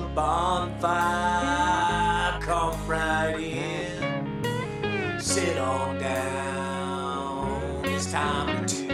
the bonfire. Come right in. Sit on down. It's time to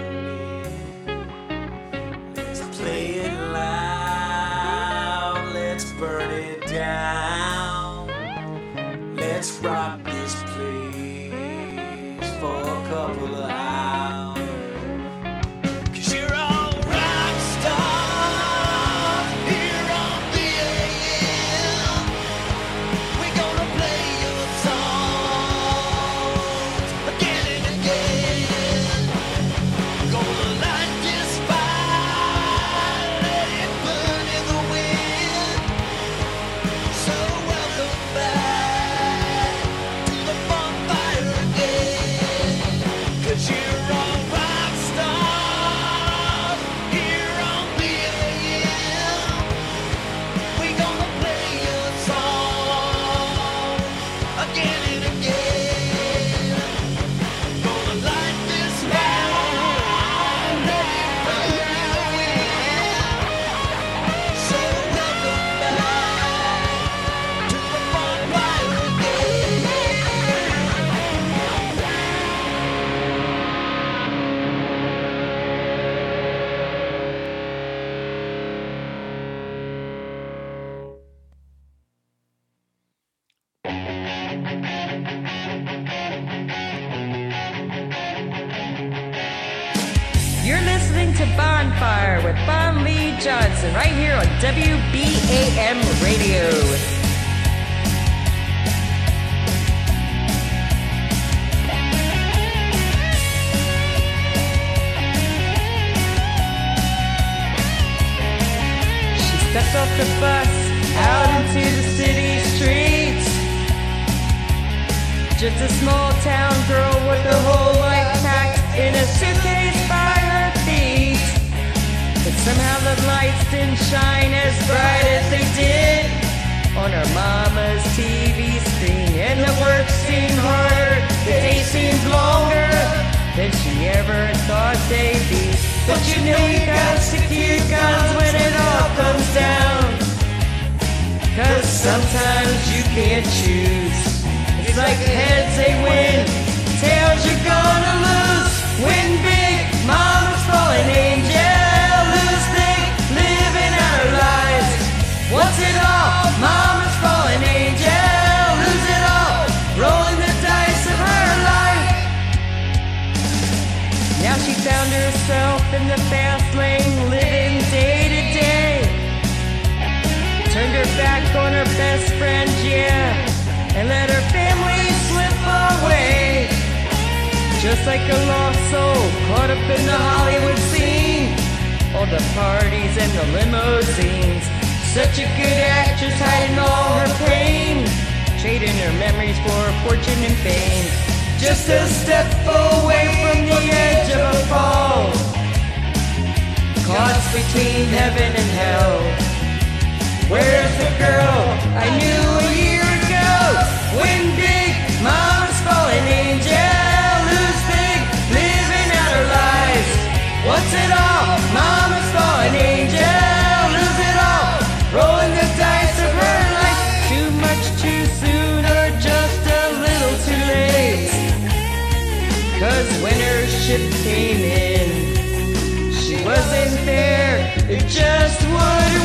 WBAM Radio. She stepped off the bus out into the city streets. Just a small town girl with a whole life packed in a suitcase somehow the lights didn't shine as bright as they did on her mama's TV screen. And the work seemed harder, the day seemed longer than she ever thought they'd be. But you know you stick to your guns when it all comes down. Cause sometimes you can't choose. It's like heads they win, tails you're gonna lose. Win big, mama's fallen angel. Found herself in the fast lane, living day to day. Turned her back on her best friend, yeah, and let her family slip away. Just like a lost soul caught up in the Hollywood scene. All the parties and the limousines. Such a good actress hiding all her pain. Trading her memories for fortune and fame. Just a step away from the edge of a fall. Caught between heaven and hell. Where's the girl I knew a year ago? Win big, mama's fallen angel. Lose big, living out her lives. What's it all? Just wouldn't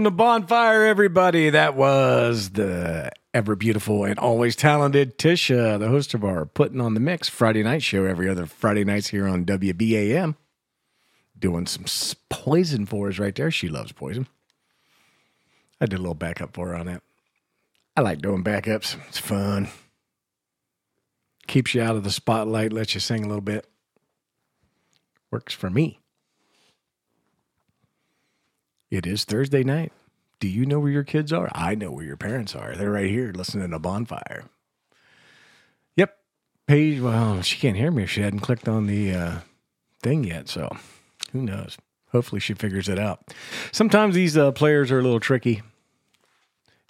To Bonfire, everybody. That was the ever beautiful and always talented Tisha, the host of our Putting on the Mix Friday night show every other Friday nights here on WBAM. Doing some poison for us right there. She loves poison. I did a little backup for her on that. I like doing backups, it's fun. Keeps you out of the spotlight, lets you sing a little bit. Works for me. It is Thursday night. Do you know where your kids are? I know where your parents are. They're right here listening to Bonfire. Yep. Paige, well, she can't hear me if she hadn't clicked on the uh, thing yet. So who knows? Hopefully she figures it out. Sometimes these uh, players are a little tricky.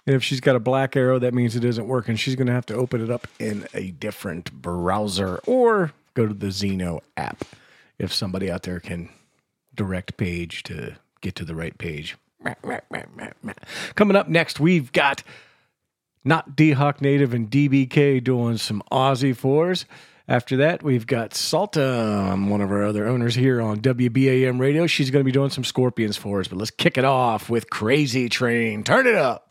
And if she's got a black arrow, that means it isn't working. She's going to have to open it up in a different browser or go to the Zeno app if somebody out there can direct page to get to the right page. Coming up next, we've got not D Hawk Native and DBK doing some Ozzy fours. After that, we've got Salta, um, one of our other owners here on WBAM radio. She's going to be doing some Scorpions for us, but let's kick it off with Crazy Train. Turn it up.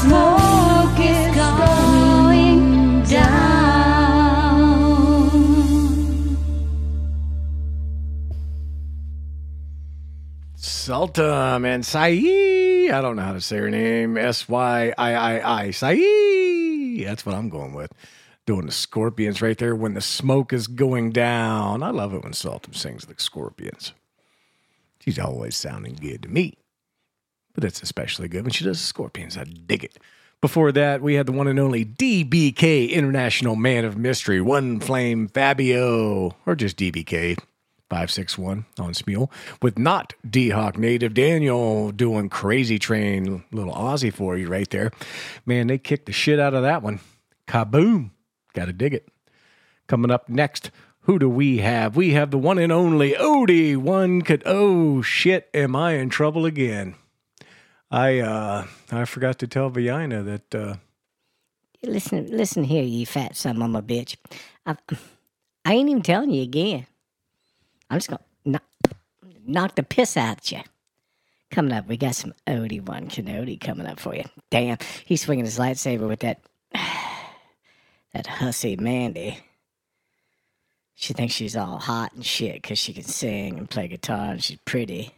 Smoke is going down. And Sai. I don't know how to say her name. S Y I I I. Sai. That's what I'm going with. Doing the scorpions right there when the smoke is going down. I love it when Sultan sings the scorpions. She's always sounding good to me. But it's especially good when she does the scorpions. I dig it. Before that, we had the one and only DBK International Man of Mystery, One Flame Fabio, or just DBK. 561 on Smule with not D Hawk native Daniel doing crazy train little Ozzy for you right there. Man, they kicked the shit out of that one. Kaboom. Gotta dig it. Coming up next, who do we have? We have the one and only Odie. One could oh shit, am I in trouble again? I uh I forgot to tell Viana that uh Listen, listen here, you fat son of a bitch. I, I ain't even telling you again. I'm just gonna knock, knock the piss out you. Coming up, we got some Odie One Canody coming up for you. Damn, he's swinging his lightsaber with that that hussy Mandy. She thinks she's all hot and shit because she can sing and play guitar and she's pretty.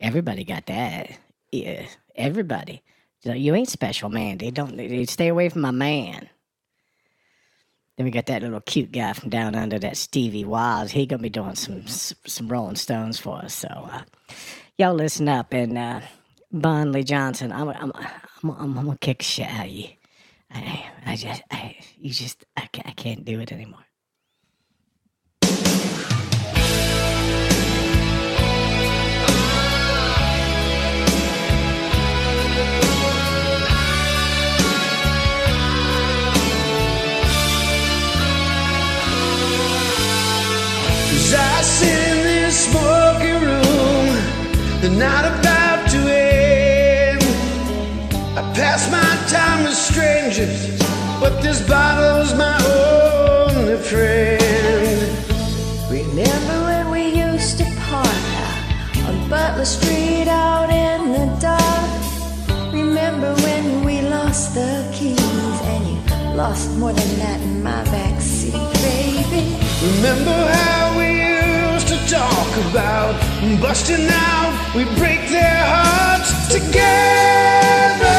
Everybody got that. Yeah, everybody. You ain't special, Mandy. Don't you stay away from my man. Then we got that little cute guy from down under that Stevie Waz. He gonna be doing some some Rolling Stones for us. So uh, y'all listen up and uh, Bon Lee Johnson. I'm I'm I'm, I'm, I'm gonna kick shit out of you. I I just I you just I I can't do it anymore. As I sit in this smoky room, the night about to end. I pass my time with strangers, but this bottle's my only friend. Remember when we used to park on Butler Street out in the dark? Remember when we lost the keys and you lost more than that in my backseat, baby? Remember how we used to talk about busting out? We break their hearts together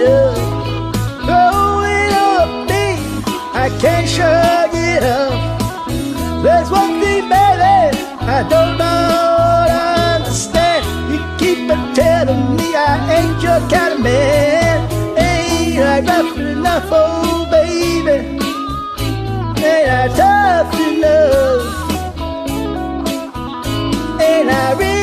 can't it up. Me, I can't shrug it up. There's one thing, baby, I don't know, understand. You keep on telling me I ain't your kind of man. Ain't I rough enough, oh baby? Ain't I tough enough? Ain't I rich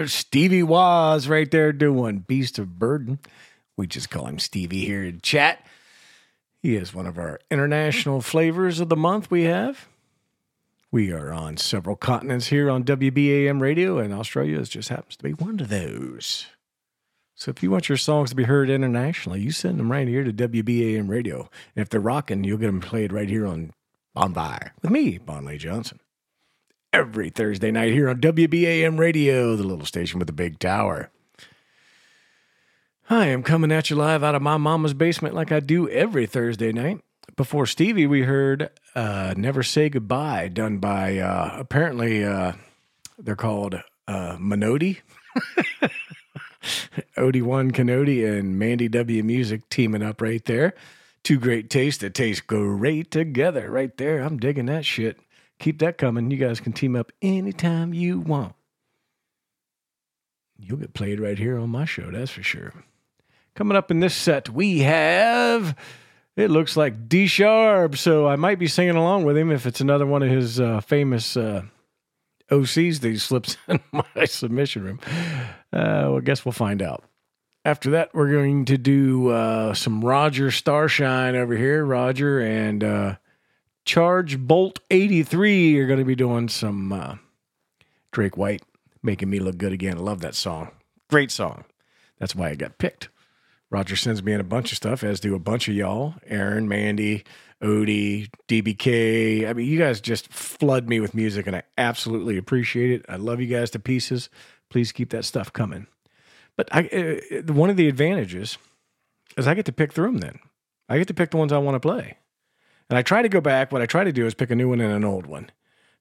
Under Stevie Waz right there doing Beast of Burden. We just call him Stevie here in chat. He is one of our international flavors of the month we have. We are on several continents here on WBAM radio, and Australia just happens to be one of those. So if you want your songs to be heard internationally, you send them right here to WBAM radio. And if they're rocking, you'll get them played right here on Bonfire with me, Bon Lee Johnson every Thursday night here on WBAM Radio, the little station with the big tower. Hi, I am coming at you live out of my mama's basement like I do every Thursday night. Before Stevie, we heard uh, Never Say Goodbye, done by uh, apparently uh, they're called uh, Minoti. OD1 Canody and Mandy W Music teaming up right there. Two great tastes that taste great together right there. I'm digging that shit. Keep that coming. You guys can team up anytime you want. You'll get played right here on my show, that's for sure. Coming up in this set, we have. It looks like D Sharp, so I might be singing along with him if it's another one of his uh, famous uh, OCs that he slips in my submission room. Uh, well, I guess we'll find out. After that, we're going to do uh, some Roger Starshine over here. Roger and uh, Charge Bolt 83 are going to be doing some uh, Drake White, Making Me Look Good Again. I love that song. Great song. That's why I got picked. Roger sends me in a bunch of stuff, as do a bunch of y'all. Aaron, Mandy, Odie, DBK. I mean, you guys just flood me with music, and I absolutely appreciate it. I love you guys to pieces. Please keep that stuff coming. But I, uh, one of the advantages is I get to pick through them. Then I get to pick the ones I want to play, and I try to go back. What I try to do is pick a new one and an old one,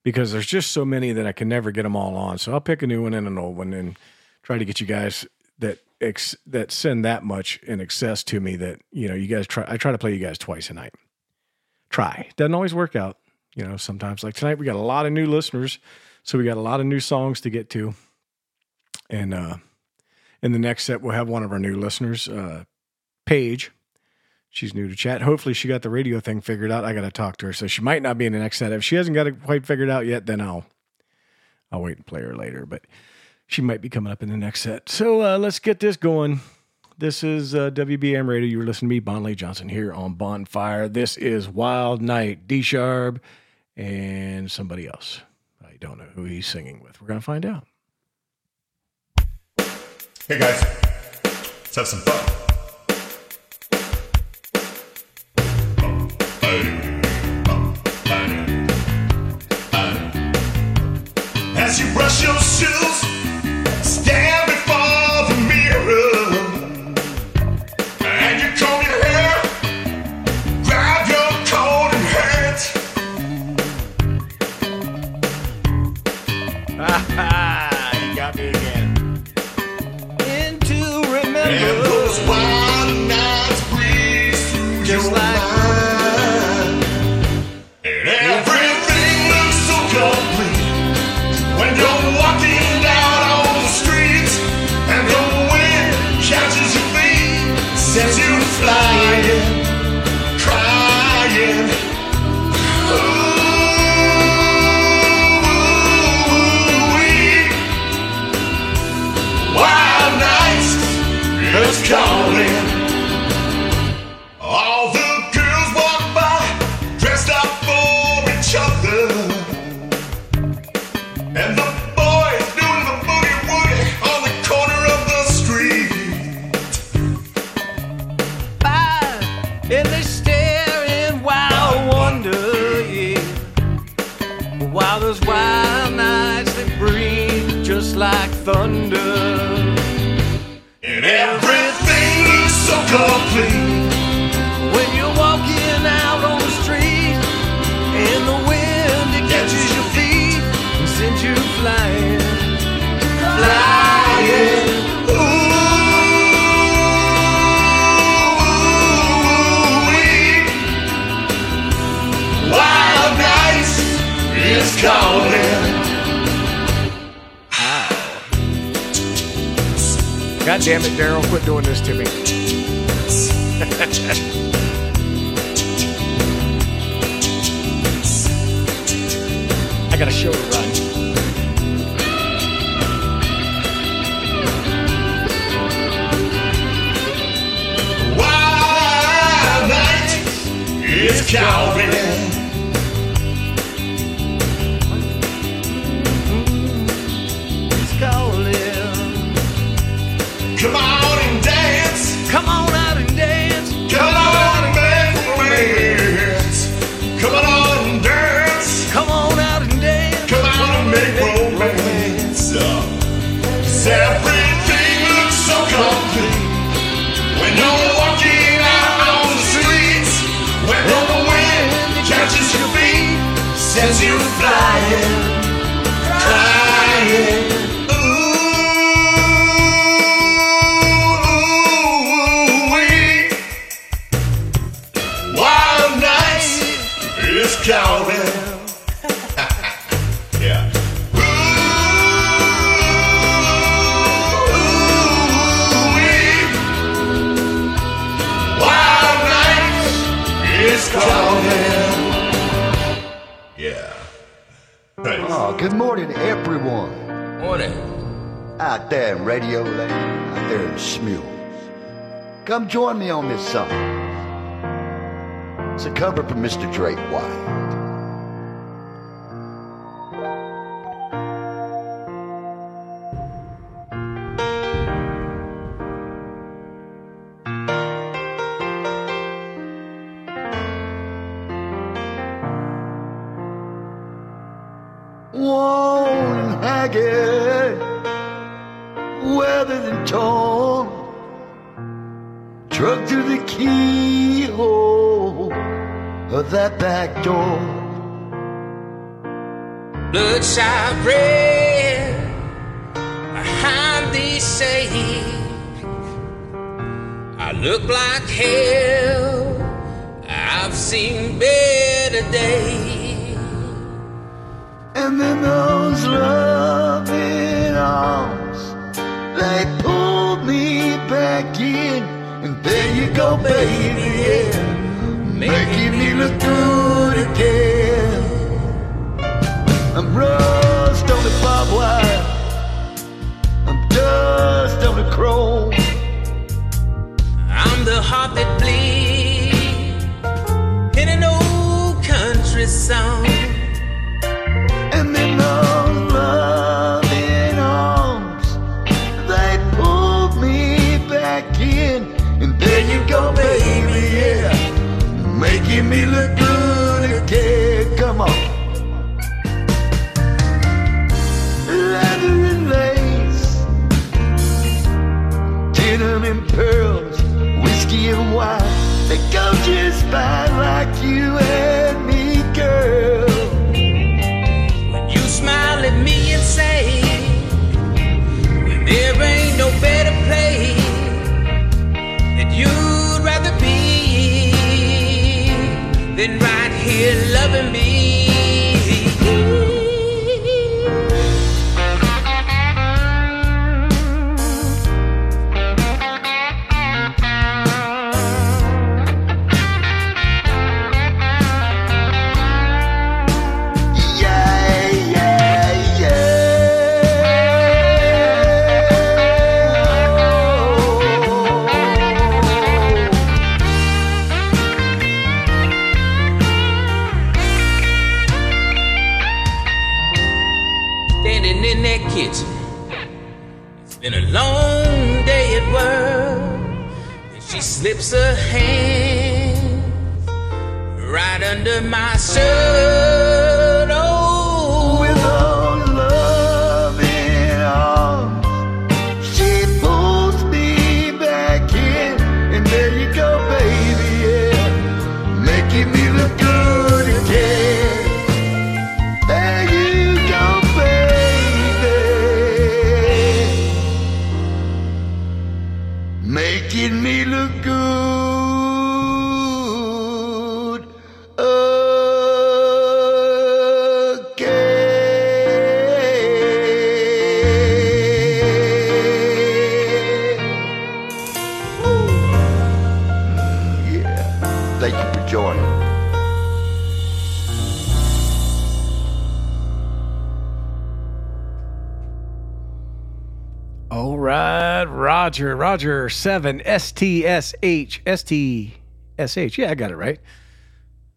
because there's just so many that I can never get them all on. So I'll pick a new one and an old one, and try to get you guys that ex, that send that much in excess to me that you know you guys try. I try to play you guys twice a night. Try doesn't always work out. You know, sometimes like tonight we got a lot of new listeners, so we got a lot of new songs to get to, and uh, in the next set we'll have one of our new listeners, uh, Paige. She's new to chat. Hopefully, she got the radio thing figured out. I got to talk to her, so she might not be in the next set. If she hasn't got it quite figured out yet, then I'll I'll wait and play her later. But she might be coming up in the next set. So uh, let's get this going. This is uh, WBM Radio. You're listening to me, Bon Lee Johnson, here on Bonfire. This is Wild Night, D Sharp, and somebody else. I don't know who he's singing with. We're to find out. Hey guys, let's have some fun. Complete. When you're walking out on the street and the wind it catches your feet and sends you flying, flying. Ooh-wee. Wild nights is calling. God damn it, Daryl, quit doing this to me. I got a show to run. Wild night is calling. You flying, crying. Come join me on this song. It's a cover from Mr. Drake White. Roger, Roger, 7 S T S H S T S H. Yeah, I got it right.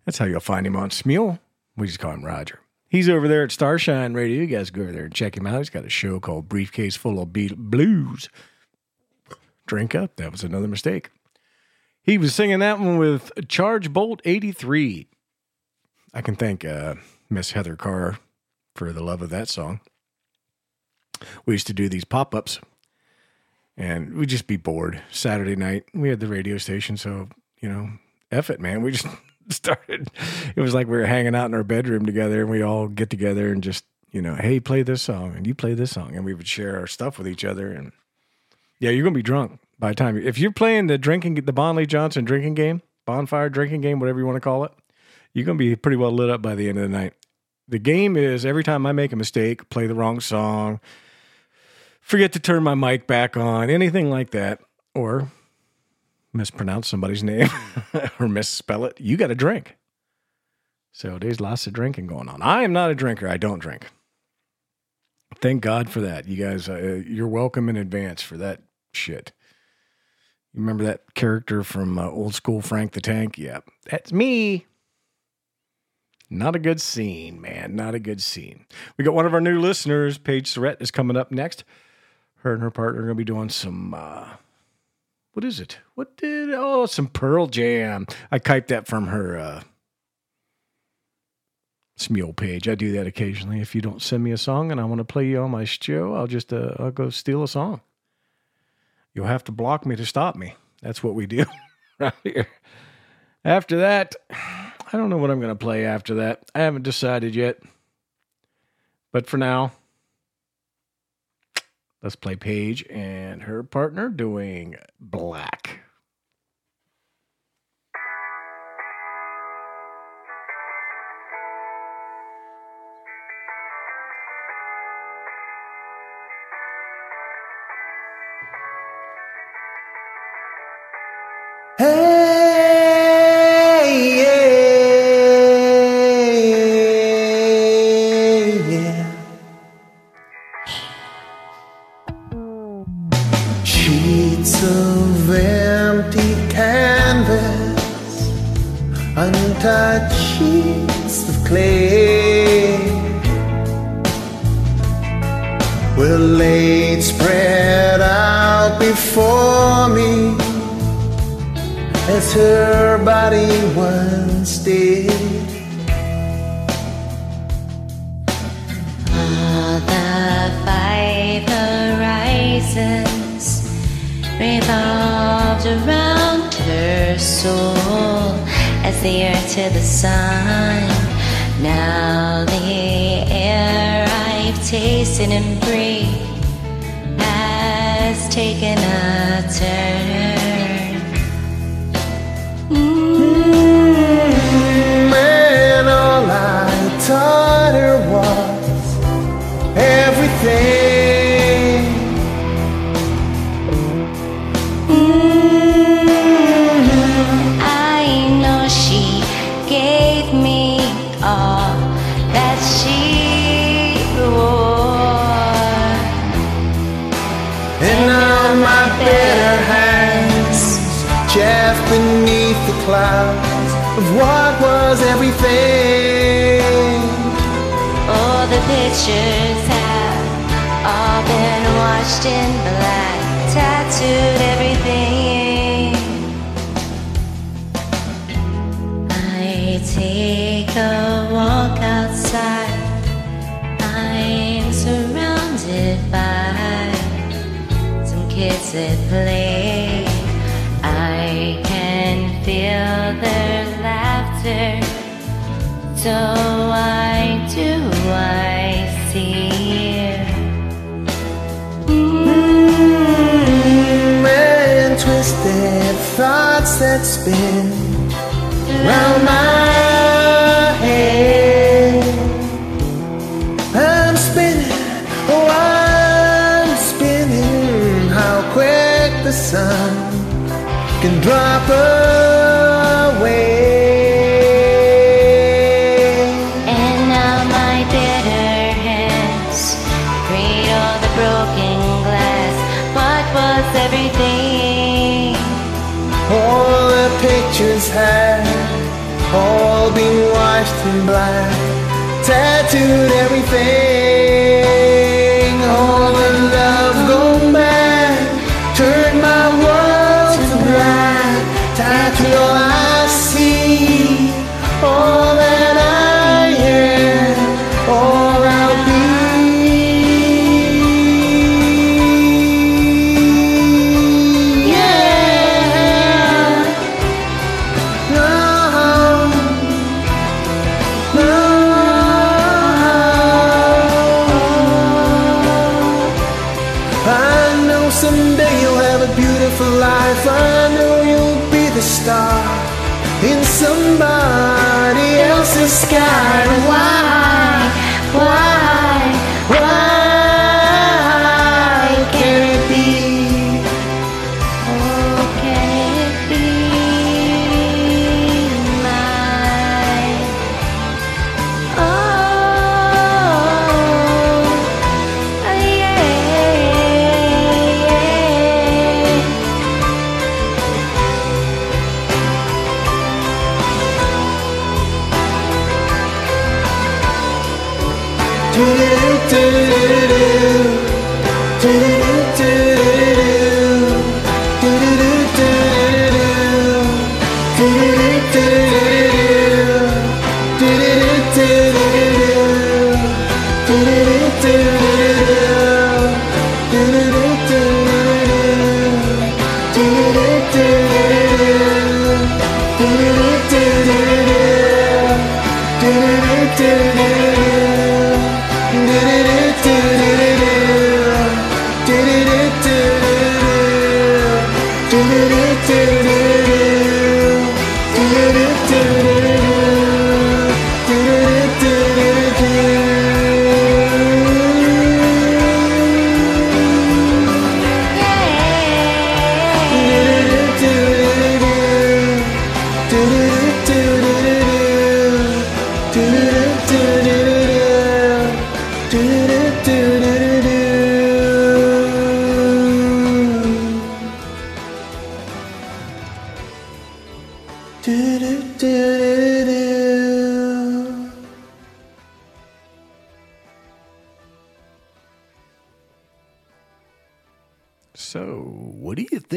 That's how you'll find him on Smule. We just call him Roger. He's over there at Starshine Radio. You guys go over there and check him out. He's got a show called Briefcase Full of Beat Blues. Drink up. That was another mistake. He was singing that one with Charge Bolt 83. I can thank uh, Miss Heather Carr for the love of that song we used to do these pop ups and we'd just be bored Saturday night. We had the radio station, so, you know, F it, man. We just started. It was like we were hanging out in our bedroom together and we all get together and just, you know, hey, play this song and you play this song. And we would share our stuff with each other. And yeah, you're to be drunk by the time. If you're playing the drinking, the Bon Lee Johnson drinking game, bonfire drinking game, whatever you want to call it, you're to be pretty well lit up by the end of the night. The game is every time I make a mistake, play the wrong song, forget to turn my mic back on, anything like that, or mispronounce somebody's name or misspell it, you got to drink. So there's lots of drinking going on. I am not a drinker. I don't drink. Thank God for that. You guys, uh, you're welcome in advance for that shit. You remember that character from uh, old school Frank the Tank? Yeah, that's me. Not a good scene, man. Not a good scene. We got one of our new listeners, Paige Surratt, is coming up next. Her and her partner are going to be doing some. Uh, what is it? What did? Oh, some Pearl Jam. I typed that from her. Uh, Smule page. I do that occasionally. If you don't send me a song and I want to play you on my show, I'll just uh, I'll go steal a song. You'll have to block me to stop me. That's what we do right here. After that, I don't know what I'm going to play after that. I haven't decided yet. But for now, let's play Paige and her partner doing Black.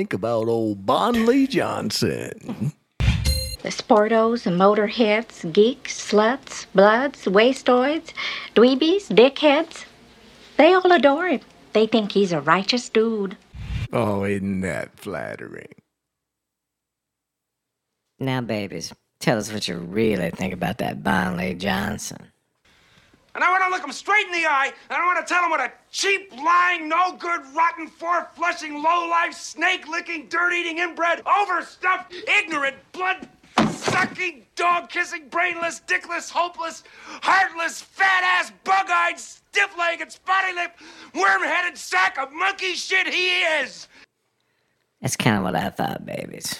Think about old Bon Lee Johnson? The sportos and motorheads, geeks, sluts, bloods, wastoids, dweebies, dickheads, they all adore him. They think he's a righteous dude. Oh, isn't that flattering? Now, babies, tell us what you really think about that Bon Lee Johnson. Him straight in the eye, and I want to tell him what a cheap, lying, no good, rotten, four flushing, low life, snake licking, dirt eating, inbred, overstuffed, ignorant, blood sucking, dog kissing, brainless, dickless, hopeless, heartless, fat ass, bug eyed, stiff legged, spotty lipped, worm headed sack of monkey shit he is! That's kind of what I thought, babies.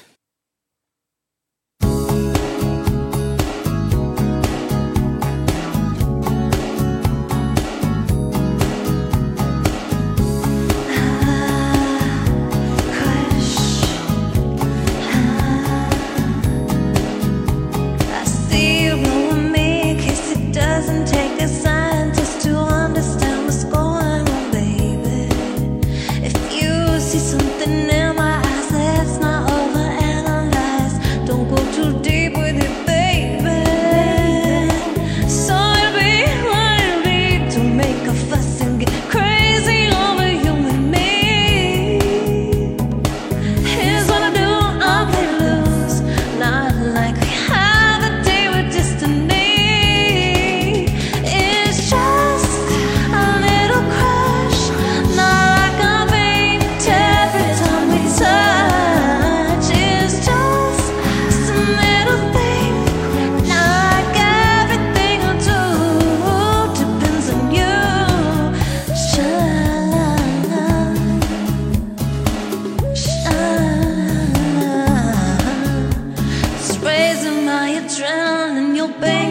Raising my adrenaline. You're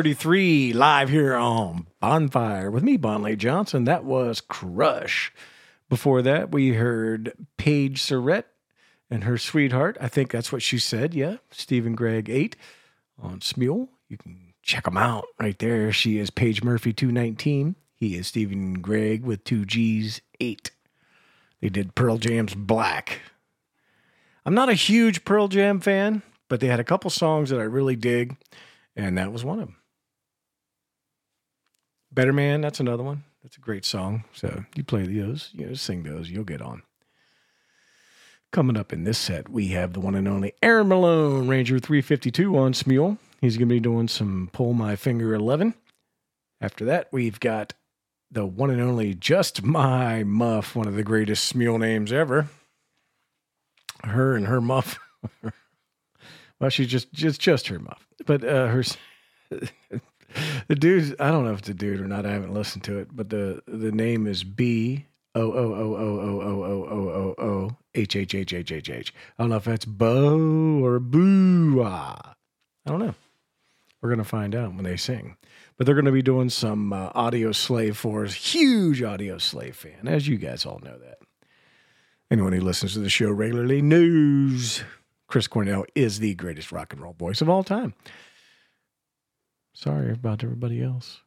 33 live here on Bonfire with me, Bon Lee Johnson. That was Crush. Before that, we heard Paige Surrett and her sweetheart. I think that's what she said. Yeah. Stephen Gregg 8 on Smule. You can check them out right there. She is Paige Murphy 219. He is Stephen Gregg with two G's 8. They did Pearl Jam's Black. I'm not a huge Pearl Jam fan, but they had a couple songs that I really dig, and that was one of them. Better Man, that's another one. That's a great song. So you play those, you know, sing those, you'll get on. Coming up in this set, we have the one and only Aaron Malone, Ranger 352 on Smule. He's going to be doing some Pull My Finger 11. After that, we've got the one and only Just My Muff, one of the greatest Smule names ever. Her and her muff. well, she's just just just her muff, but uh, her the dude. I don't know if it's a dude or not. I haven't listened to it, but the the name is B O O O O O O O O O O H H H H H H. I don't know if that's Bo or Boo. I don't know. We're gonna find out when they sing. But they're gonna be doing some uh, Audioslave for us. Huge Audioslave fan, as you guys all know that. Anyone who listens to the show regularly knows Chris Cornell is the greatest rock and roll voice of all time. Sorry about everybody else.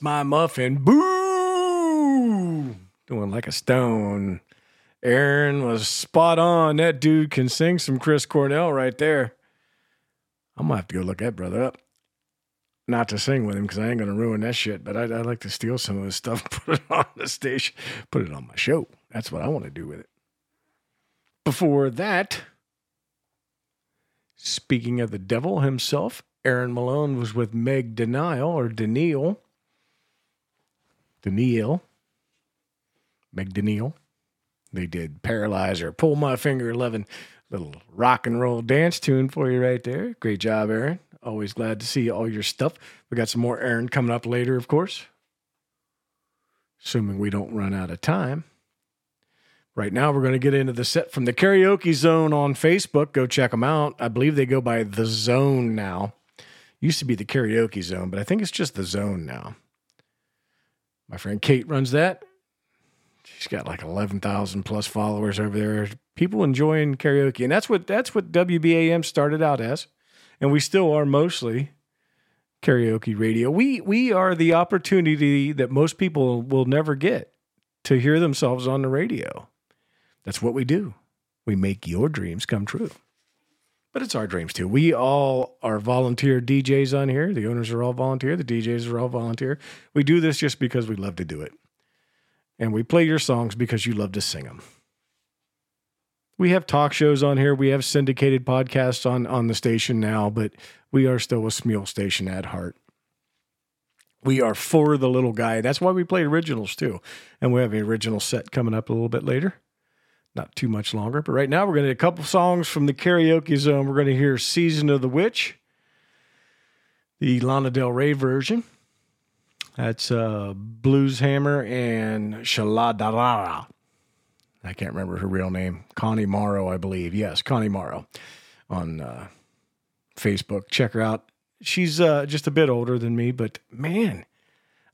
My muffin. Boo! Doing like a stone. Aaron was spot on. That dude can sing some Chris Cornell right there. I'm gonna have to go look that brother up. Not to sing with him because I ain't gonna ruin that shit. But I'd, I'd like to steal some of his stuff, put it on the station, put it on my show. That's what I want to do with it. Before that, speaking of the devil himself, Aaron Malone was with Meg Denial or Denial. Denial. Meg Denial. They did Paralyzer, Pull My Finger 11. Little rock and roll dance tune for you right there. Great job, Aaron. Always glad to see all your stuff. We got some more Aaron coming up later, of course. Assuming we don't run out of time. Right now, we're going to get into the set from the Karaoke Zone on Facebook. Go check them out. I believe they go by The Zone now. Used to be the Karaoke Zone, but I think it's just The Zone now. My friend Kate runs that. She's got like 11,000 plus followers over there. People enjoying karaoke. And that's what that's what WBAM started out as. And we still are mostly karaoke radio. We we are the opportunity that most people will never get to hear themselves on the radio. That's what we do. We make your dreams come true. But it's our dreams too. We all are volunteer DJs on here. The owners are all volunteer. The DJs are all volunteer. We do this just because we love to do it. And we play your songs because you love to sing them. We have talk shows on here. We have syndicated podcasts on, on the station now, but we are still a Smule station at heart. We are for the little guy. That's why we play originals too. And we have an original set coming up a little bit later. Not too much longer. But right now we're going to a couple songs from the karaoke zone. We're going to hear Season of the Witch, the Lana Del Rey version. That's uh, Blues Hammer and Shaladara. I can't remember her real name. Connie Morrow, I believe. Yes, Connie Morrow on uh, Facebook. Check her out. She's uh, just a bit older than me, but man,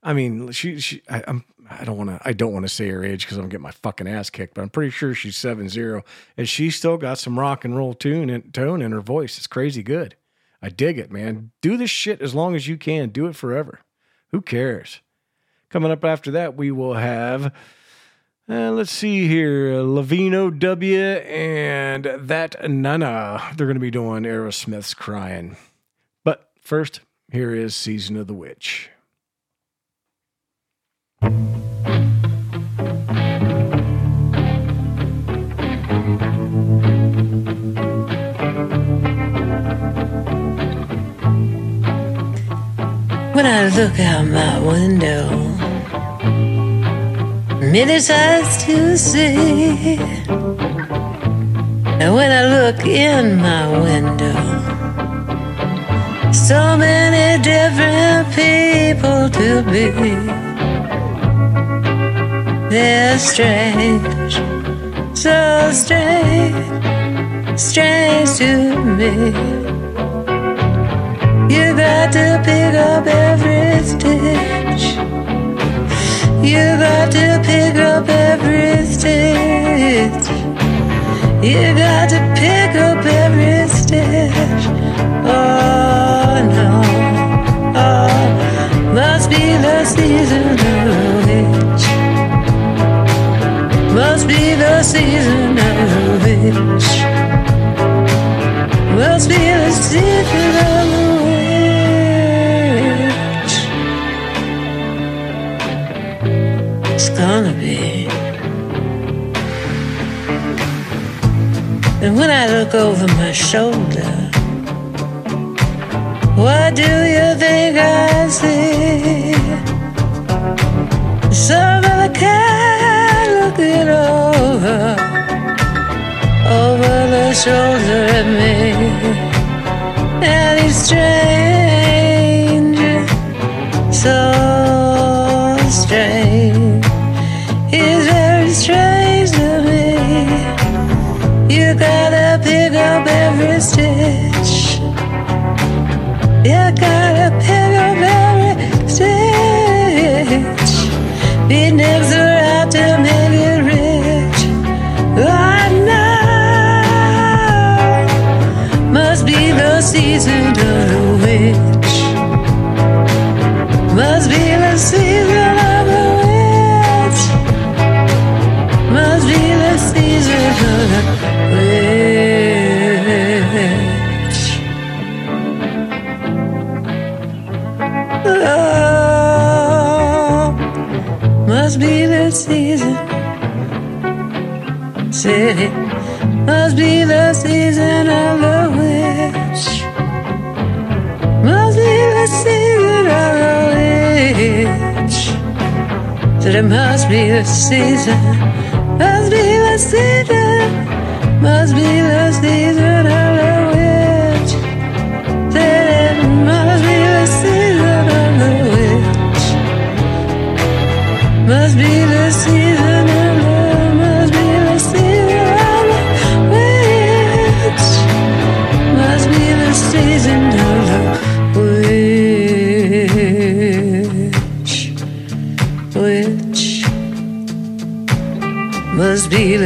I mean, she, she I, I'm, I don't want to, I don't want to say her age because I'm gonna get my fucking ass kicked, but I'm pretty sure she's seven zero, and she's still got some rock and roll tune and tone in her voice. It's crazy good. I dig it, man. Do this shit as long as you can. Do it forever. Who cares? Coming up after that, we will have. Uh, let's see here. Lavino W and that Nana. They're going to be doing Aerosmith's Crying. But first, here is Season of the Witch. When I look out my window, many sights to see. And when I look in my window, so many different people to be. They're strange, so strange, strange to me. You got to pick up every stitch. You got to pick up every stitch. You got to pick up every stitch. Oh no, oh, must be the season of Must be the season of witch. Must be the season of witch. It's gonna be. And when I look over my shoulder, what do you think I see? Some other cat looking over, over the shoulder at me. And he's strange, so strange. He's very strange to me. You gotta pick up every stitch. You gotta pick up every stitch. Beatniks are must be the season. Must be the season. Must be the season.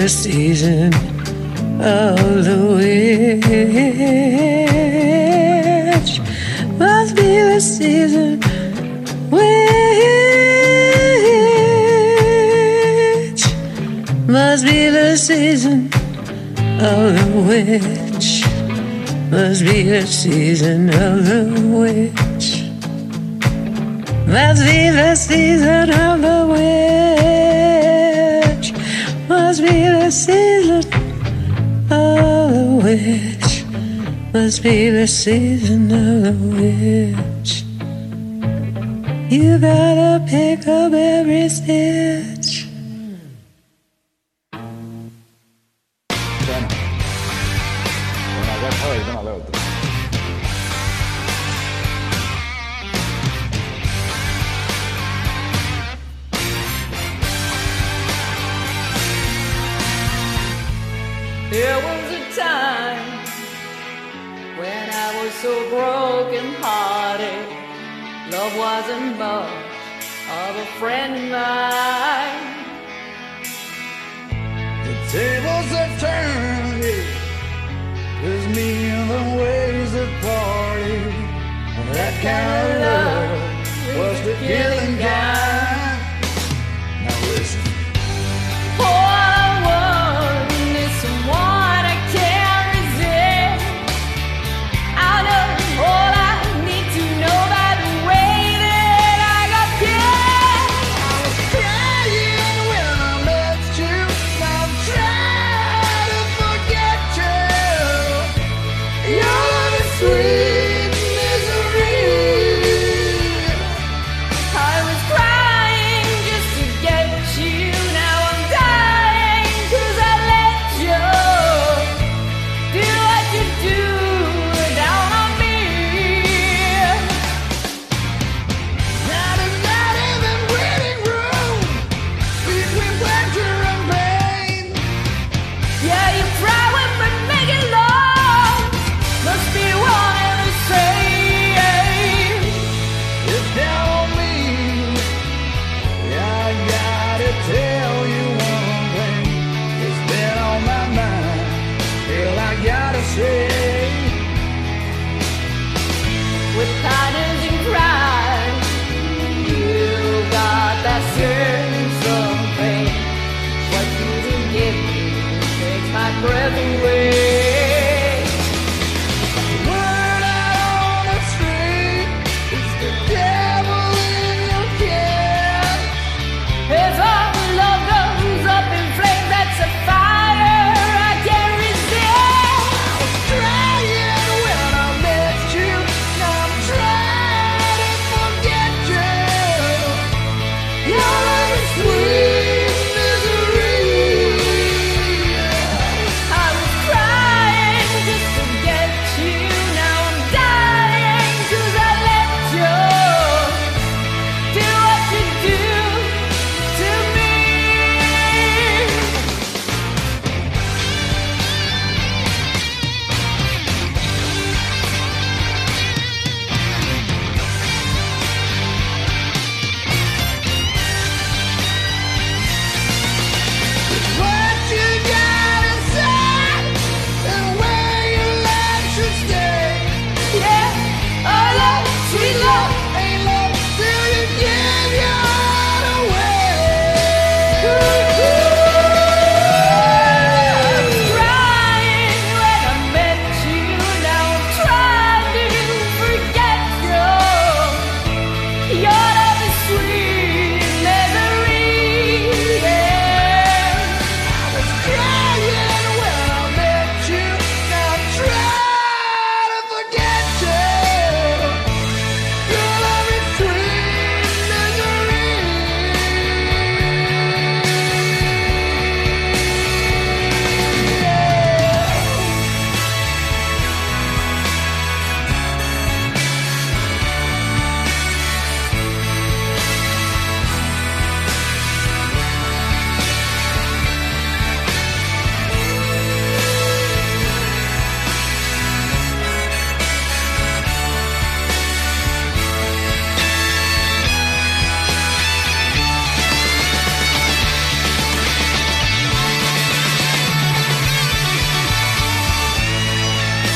the season of the witch. Must be the season witch. Must be the season of the witch. Must be the season of the witch. Must be the season of the must be the season of the witch. You gotta pick up every stitch. of a friend of mine. The tables have turned, yeah. There's the ways of party. That kind of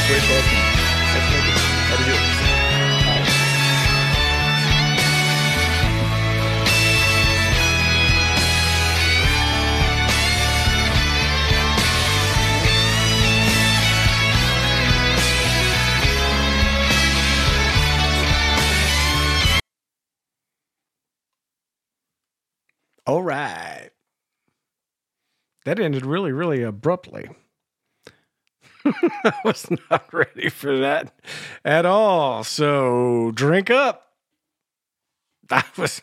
great talking. Let's make it. Adios. All right. That ended really, really abruptly. I was not ready for that at all. So drink up. I was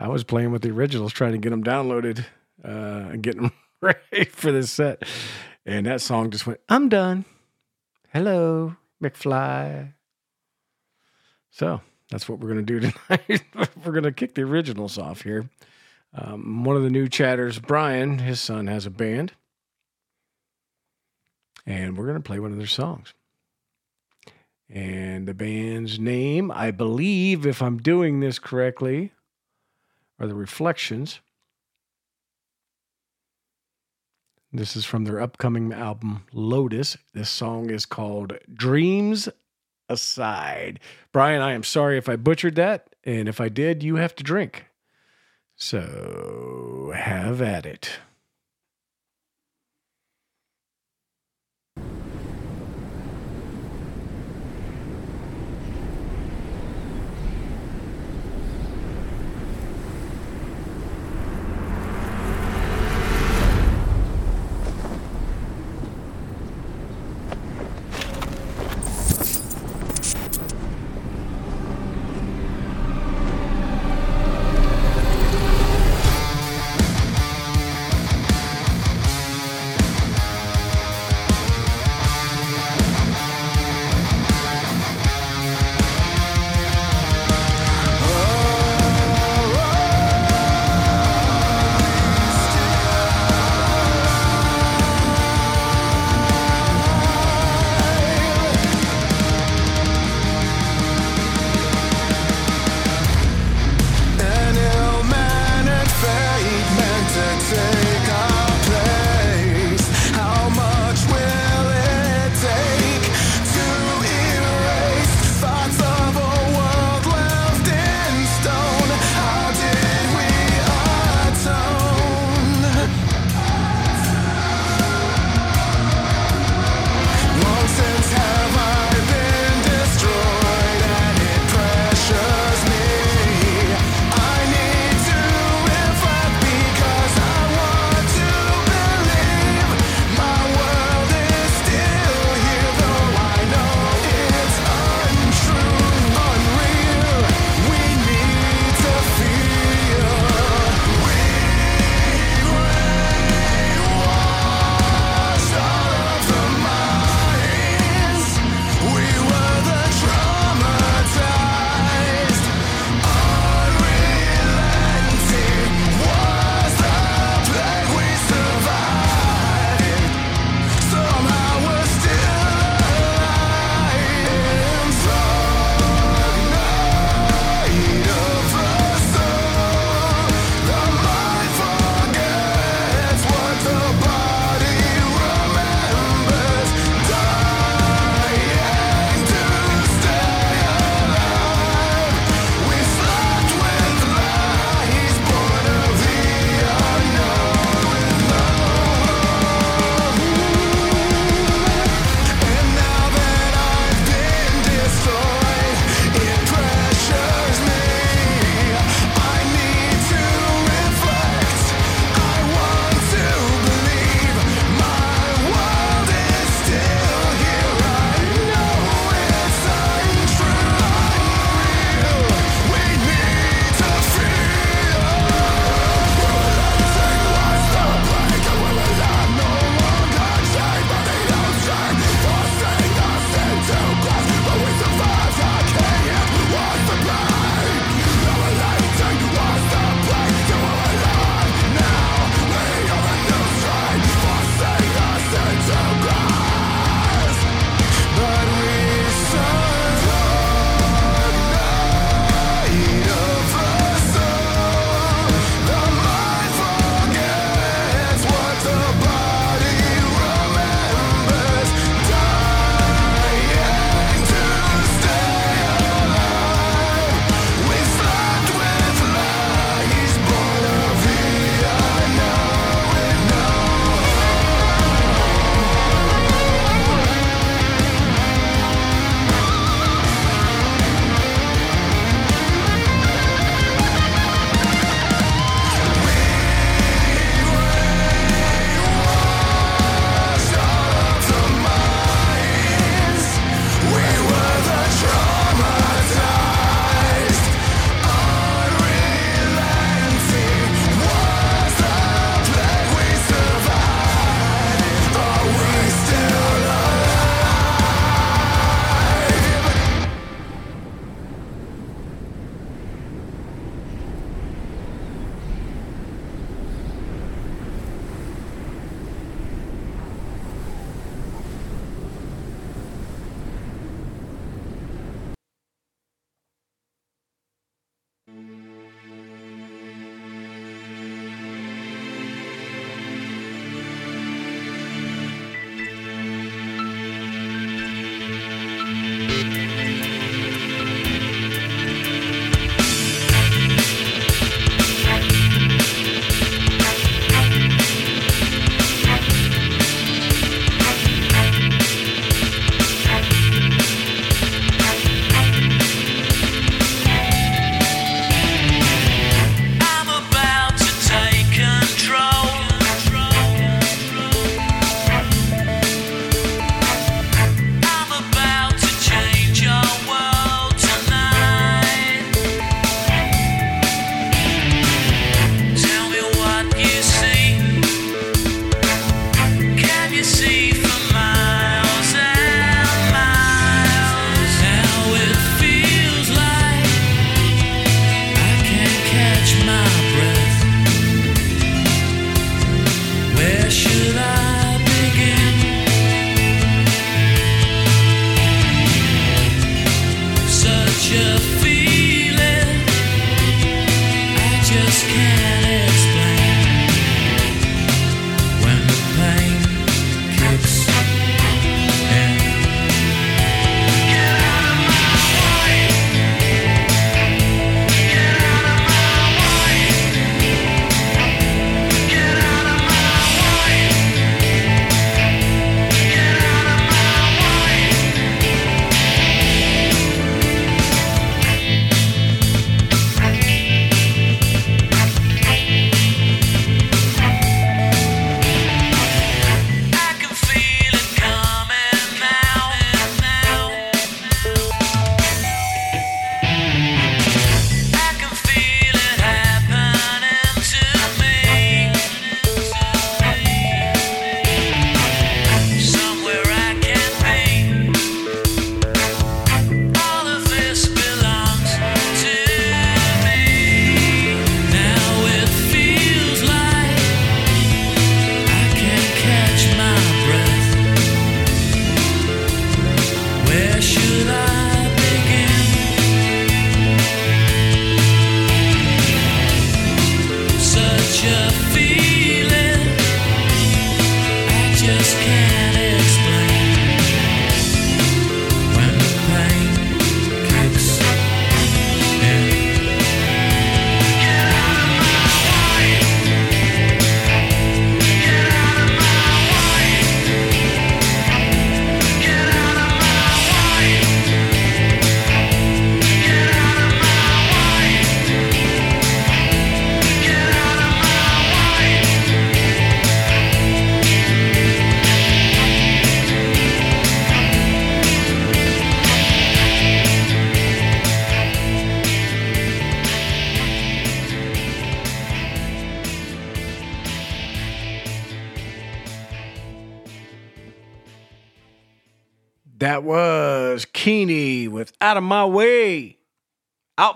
I was playing with the originals, trying to get them downloaded uh, and getting them ready for this set. And that song just went, I'm done. Hello, McFly. So that's what we're going to do tonight. we're going to kick the originals off here. Um, one of the new chatters, Brian, his son has a band. And we're going to play one of their songs. And the band's name, I believe, if I'm doing this correctly, are the Reflections. This is from their upcoming album, Lotus. This song is called Dreams Aside. Brian, I am sorry if I butchered that. And if I did, you have to drink. So have at it.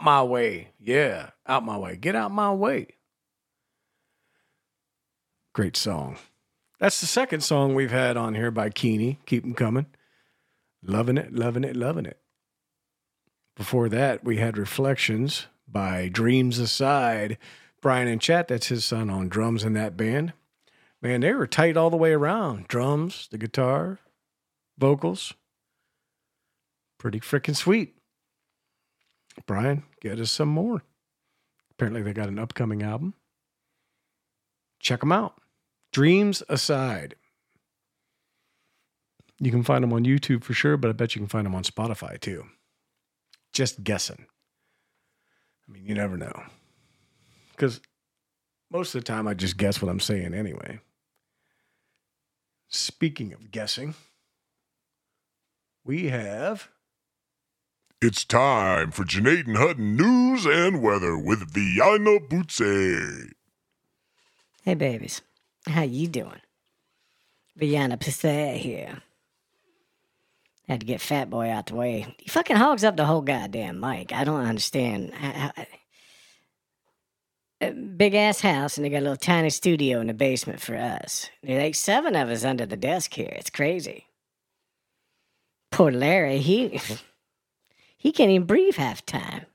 My Way. Yeah, Out My Way. Get out my way. Great song. That's the second song we've had on here by Keeney. Keep 'em coming. Loving it, loving it, loving it. Before that, we had Reflections by Dreams Aside. Brian and Chat, that's his son on drums in that band. Man, they were tight all the way around. Drums, the guitar, vocals. Pretty freaking sweet. Brian, get us some more. Apparently, they got an upcoming album. Check them out. Dreams Aside. You can find them on YouTube for sure, but I bet you can find them on Spotify too. Just guessing. I mean, you never know. Because most of the time I just guess what I'm saying anyway. Speaking of guessing, we have It's time for Janae and Hutton news and weather with VAyina Pucce. Hey, babies. How you doing? Vienna Passat here. Had to get Fat Boy out the way. He fucking hogs up the whole goddamn mic. I don't understand. Big ass house, and they got a little tiny studio in the basement for us. There's like seven of us under the desk here. It's crazy. Poor Larry, he he can't even breathe half time.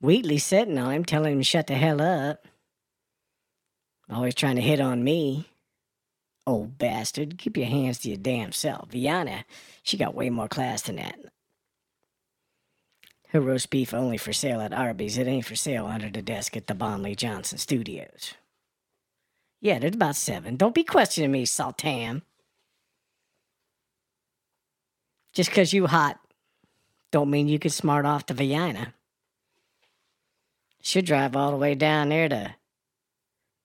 Wheatley's sitting on him, telling him to shut the hell up. Always trying to hit on me. Old bastard, keep your hands to your damn self. Viana, she got way more class than that. Her roast beef only for sale at Arby's. It ain't for sale under the desk at the Bon Lee Johnson Studios. Yeah, there's about seven. Don't be questioning me, Sultan. Just 'cause you hot, don't mean you could smart off to Vienna. Should drive all the way down there to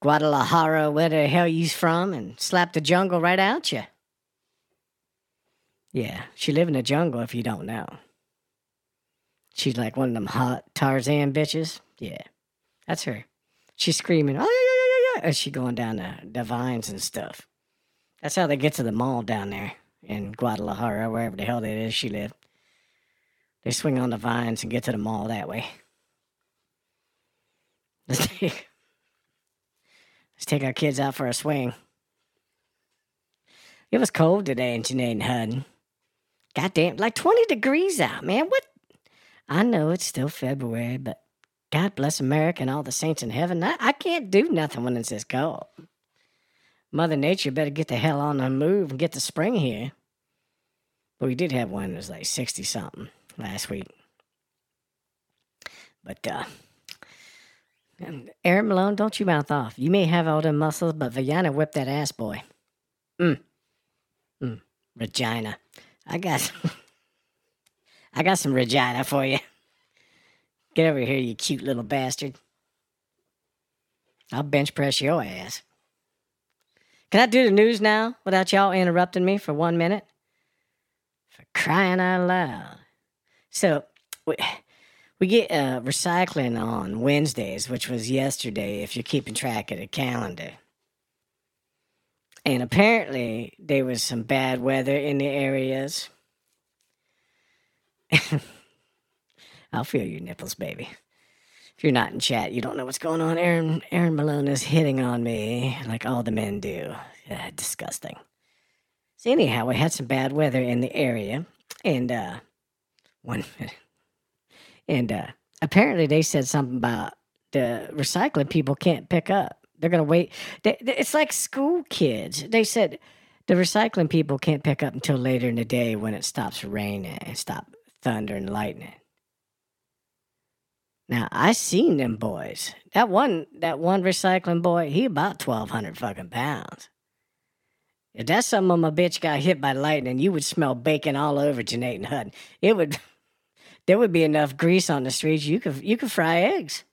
Guadalajara, where the hell you's from, and slap the jungle right out you. Yeah, she live in the jungle if you don't know. She's like one of them hot Tarzan bitches. Yeah, that's her. She's screaming, oh, yeah, yeah, yeah, yeah, as she going down the, the vines and stuff. That's how they get to the mall down there in Guadalajara, wherever the hell that is she lived. They swing on the vines and get to the mall that way. Let's take, let's take our kids out for a swing. It was cold today in Janae and Hutton. Goddamn, like 20 degrees out, man. What? I know it's still February, but God bless America and all the saints in heaven. I, I can't do nothing when it's this cold. Mother Nature better get the hell on the move and get the spring here. But we did have one that was like 60 something last week. But, uh, Aaron Malone, don't you mouth off. You may have all them muscles, but Vagina whipped that ass, boy. Mm. Mm. Regina. I got some, I got some Regina for you. Get over here, you cute little bastard. I'll bench press your ass. Can I do the news now without y'all interrupting me for one minute? For crying out loud. So, we, we get uh, recycling on Wednesdays, which was yesterday, if you're keeping track of the calendar. And apparently, there was some bad weather in the areas. I'll feel your nipples, baby. If you're not in chat, you don't know what's going on. Aaron Aaron Malone is hitting on me like all the men do. Yeah, disgusting. So anyhow, we had some bad weather in the area, and uh, one minute, and uh, apparently they said something about the recycling people can't pick up They're gonna wait. They, they- it's like school kids. They said the recycling people can't pick up until later in the day when it stops raining and stop thunder and lightning. Now I seen them boys. That one, that one recycling boy, he about twelve hundred fucking pounds. If that some of my bitch got hit by lightning, you would smell bacon all over Janae and Hutton. It would, there would be enough grease on the streets. You could, you could fry eggs.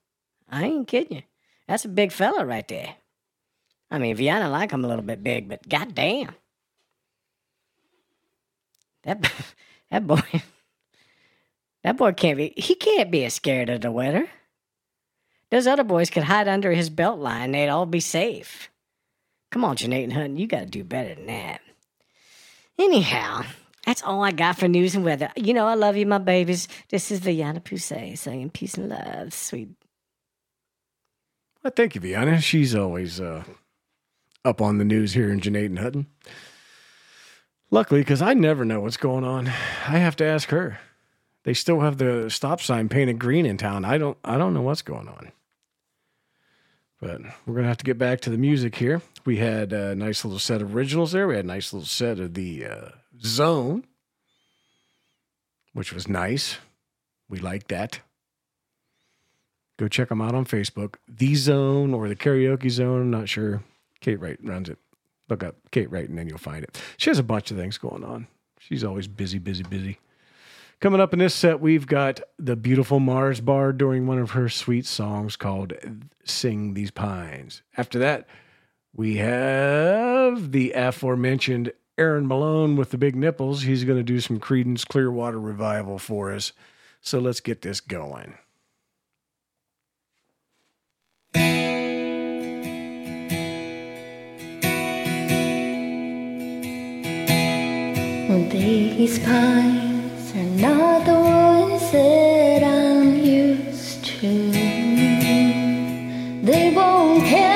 I ain't kidding you. That's a big fella right there. I mean, Vienna like him a little bit big, but goddamn, that that boy, that boy can't be. He can't be as scared of the weather. Those other boys could hide under his belt line; they'd all be safe. Come on, Janae Hutton, you got to do better than that. Anyhow, that's all I got for news and weather. You know, I love you, my babies. This is VAyina Pucce saying peace and love, sweet. Well, thank you, Viana. She's always uh, up on the news here in Janae and Hutton. Luckily, because I never know what's going on, I have to ask her. They still have the stop sign painted green in town. I don't. I don't know what's going on. But we're gonna have to get back to the music here. We had a nice little set of originals there. We had a nice little set of the uh, Zone, which was nice. We like that. Go check them out on Facebook. The Zone or the Karaoke Zone. Not sure. Kate Wright runs it. Look up Kate Wright and then you'll find it. She has a bunch of things going on. She's always busy, busy, busy. Coming up in this set, we've got the beautiful Mars Bar during one of her sweet songs called Sing These Pines. After that, we have the aforementioned Aaron Malone with the big nipples. He's going to do some Creedence Clearwater revival for us. So let's get this going. These pines are not the ones that I'm used to. They won't carry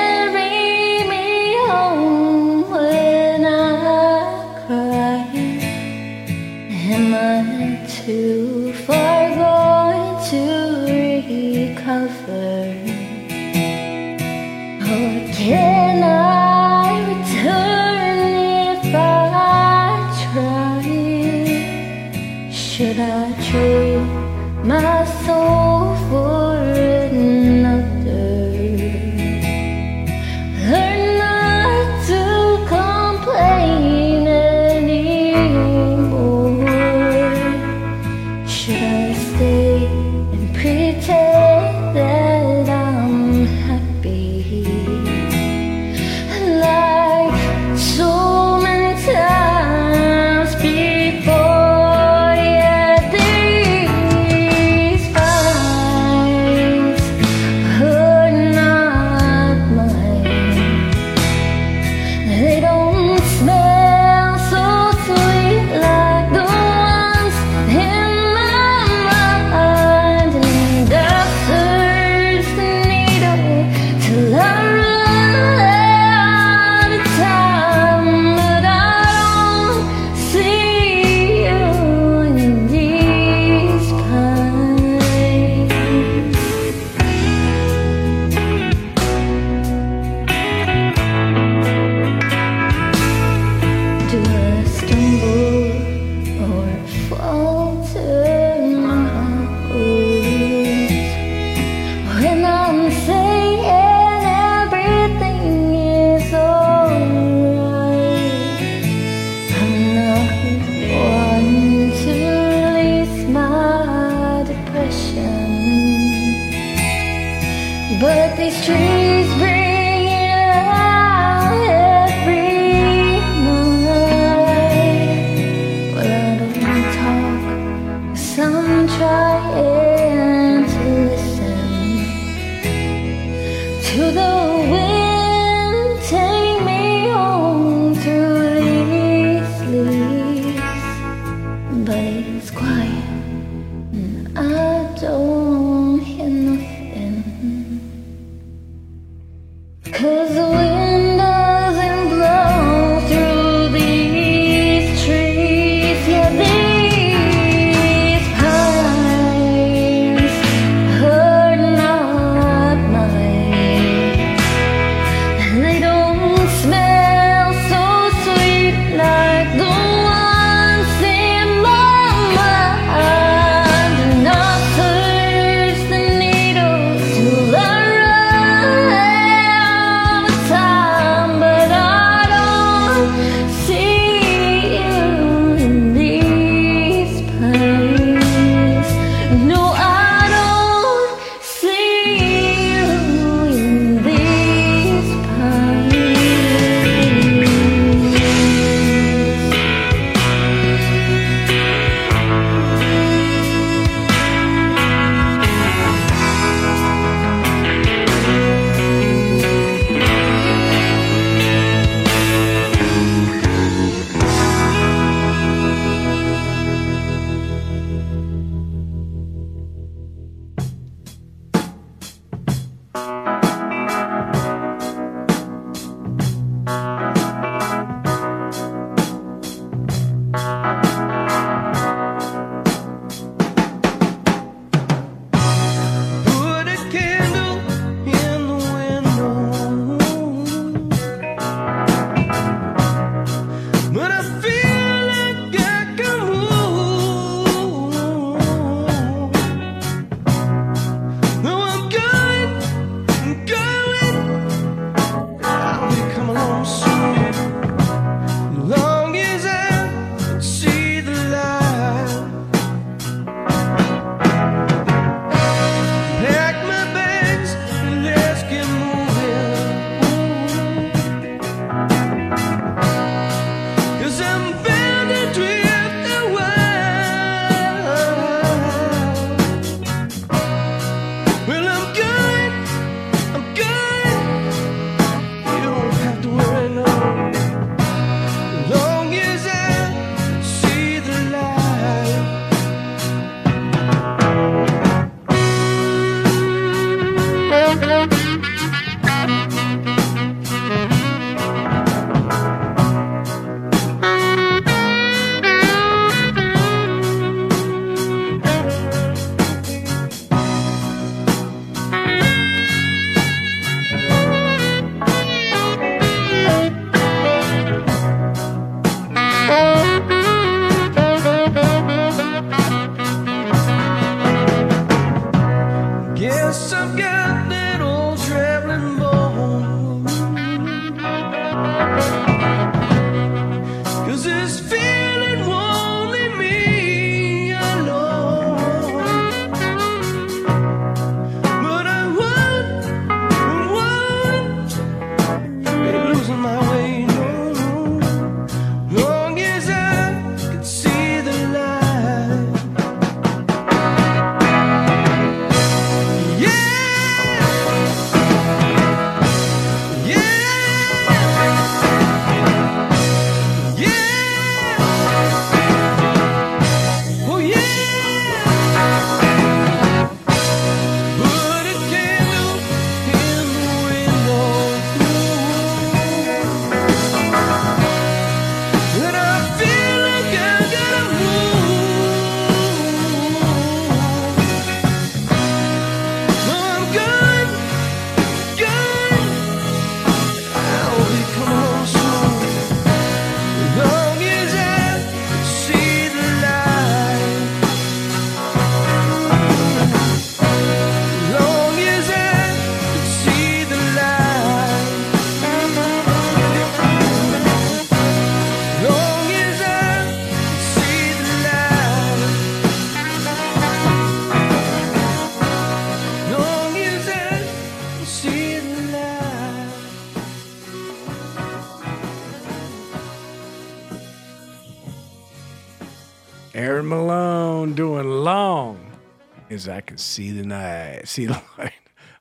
I can see the night, see the light.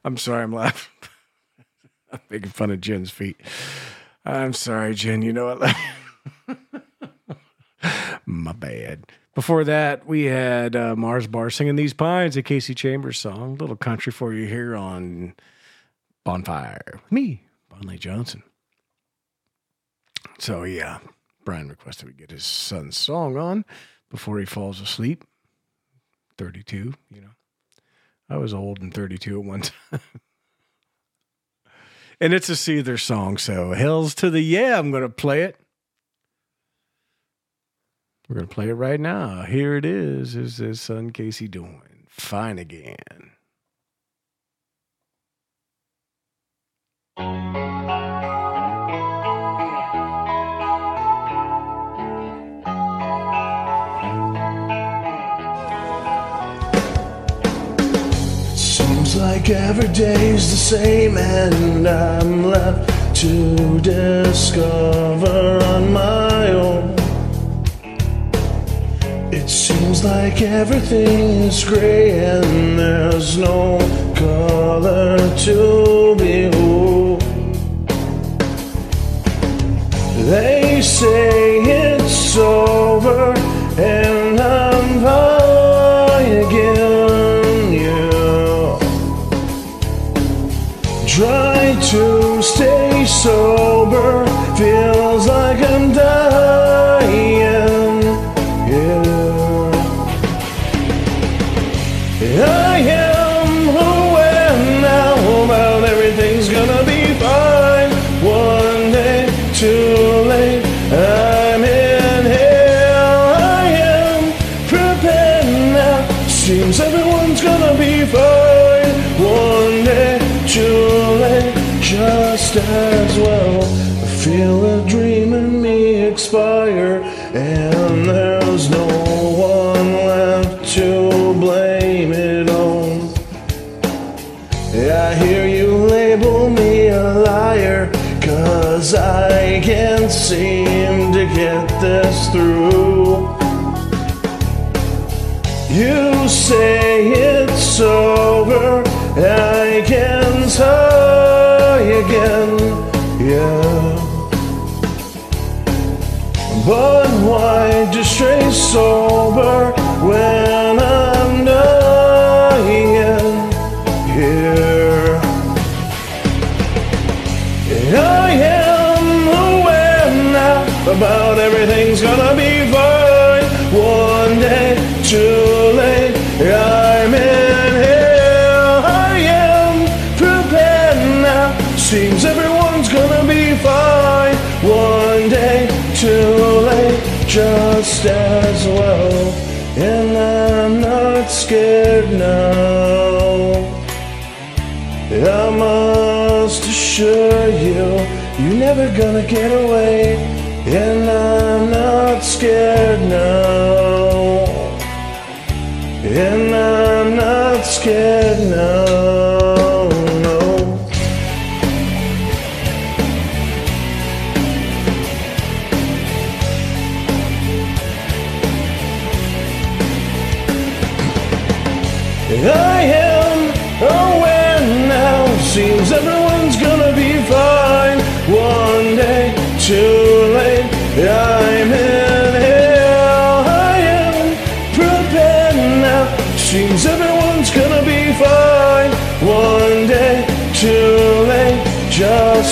I'm sorry, I'm laughing. I'm making fun of Jen's feet. I'm sorry, Jen. You know what? My bad. Before that, we had uh, Mars Bar singing These Pines, a Kasey Chambers song. little country for you here on Bonfire. Me, Bon Lee Johnson. So, yeah, Brian requested we get his son's song on before he falls asleep. 32, you know. I was old and 32 at one time. and it's a Seether song, so hells to the yeah, I'm going to play it. We're going to play it right now. Here it is. Is his son Casey doing? Fine again. Like every day's the same, and I'm left to discover on my own. It seems like everything is gray, and there's no color to behold. They say it's over, and I'm Try to stay sober, feels like I'm dying. Yeah. I through. You say it's over, I can try again, yeah. But why just stay sober when I'm too late, I'm in hell. I am prepared now. Seems everyone's gonna be fine. One day, too late, just as well. And I'm not scared now. I must assure you, you're never gonna get away. And I'm not scared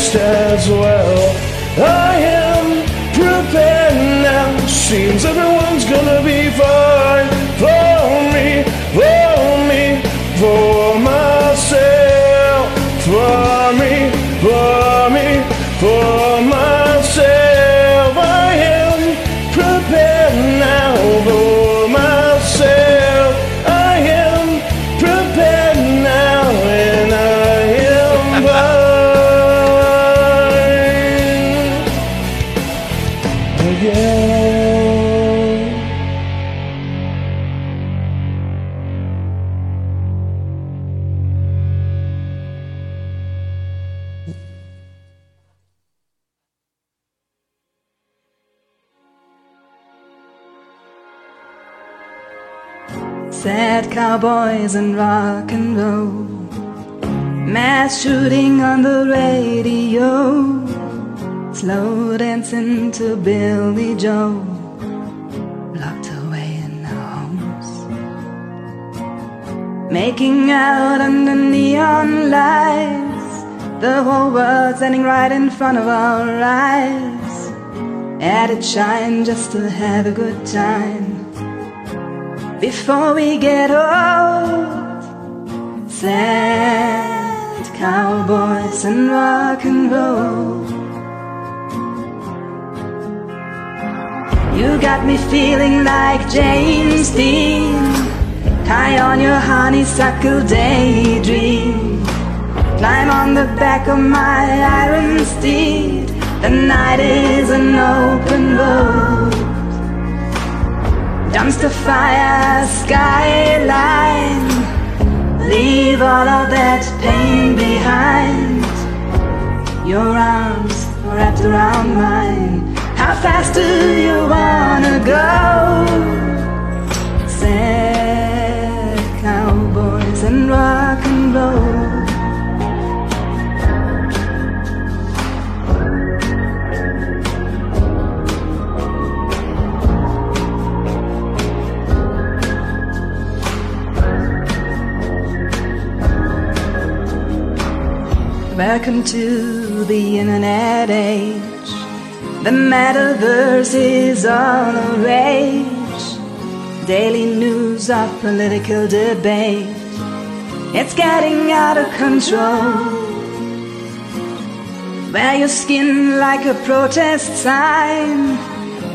Just as well. I am prepared now. Seems everyone's shooting on the radio. Slow dancing to Billy Joe. Locked away in our homes. Making out under neon lights. The whole world standing right in front of our eyes. At it shine just to have a good time. Before we get old. Sad cowboys and rock and roll. You got me feeling like James Dean. High on your honeysuckle daydream. Climb on the back of my iron steed. The night is an open road. Dumpster fire skyline. Leave all of that pain behind. Your arms wrapped around mine. How fast do you wanna go? Sad cowboys and rock and roll. Welcome to the internet age. The metaverse is all the rage. Daily news of political debate. It's getting out of control. Wear your skin like a protest sign.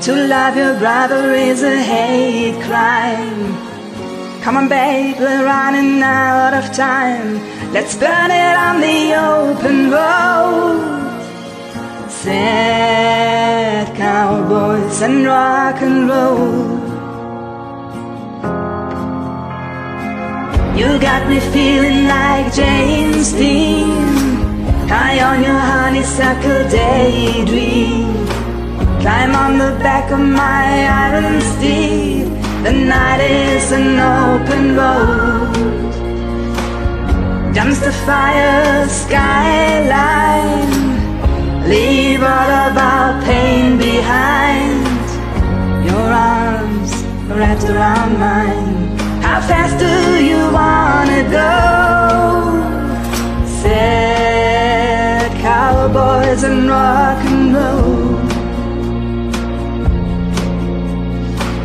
To love your brother is a hate crime. Come on, babe, we're running out of time. Let's burn it on the open road. Sad cowboys and rock and roll. You got me feeling like James Dean. High on your honeysuckle daydream. Climb on the back of my iron steed. The night is an open road. Dumpster fire skyline. Leave all of our pain behind. Your arms wrapped around mine. How fast do you wanna go? Sad cowboys and rock and roll.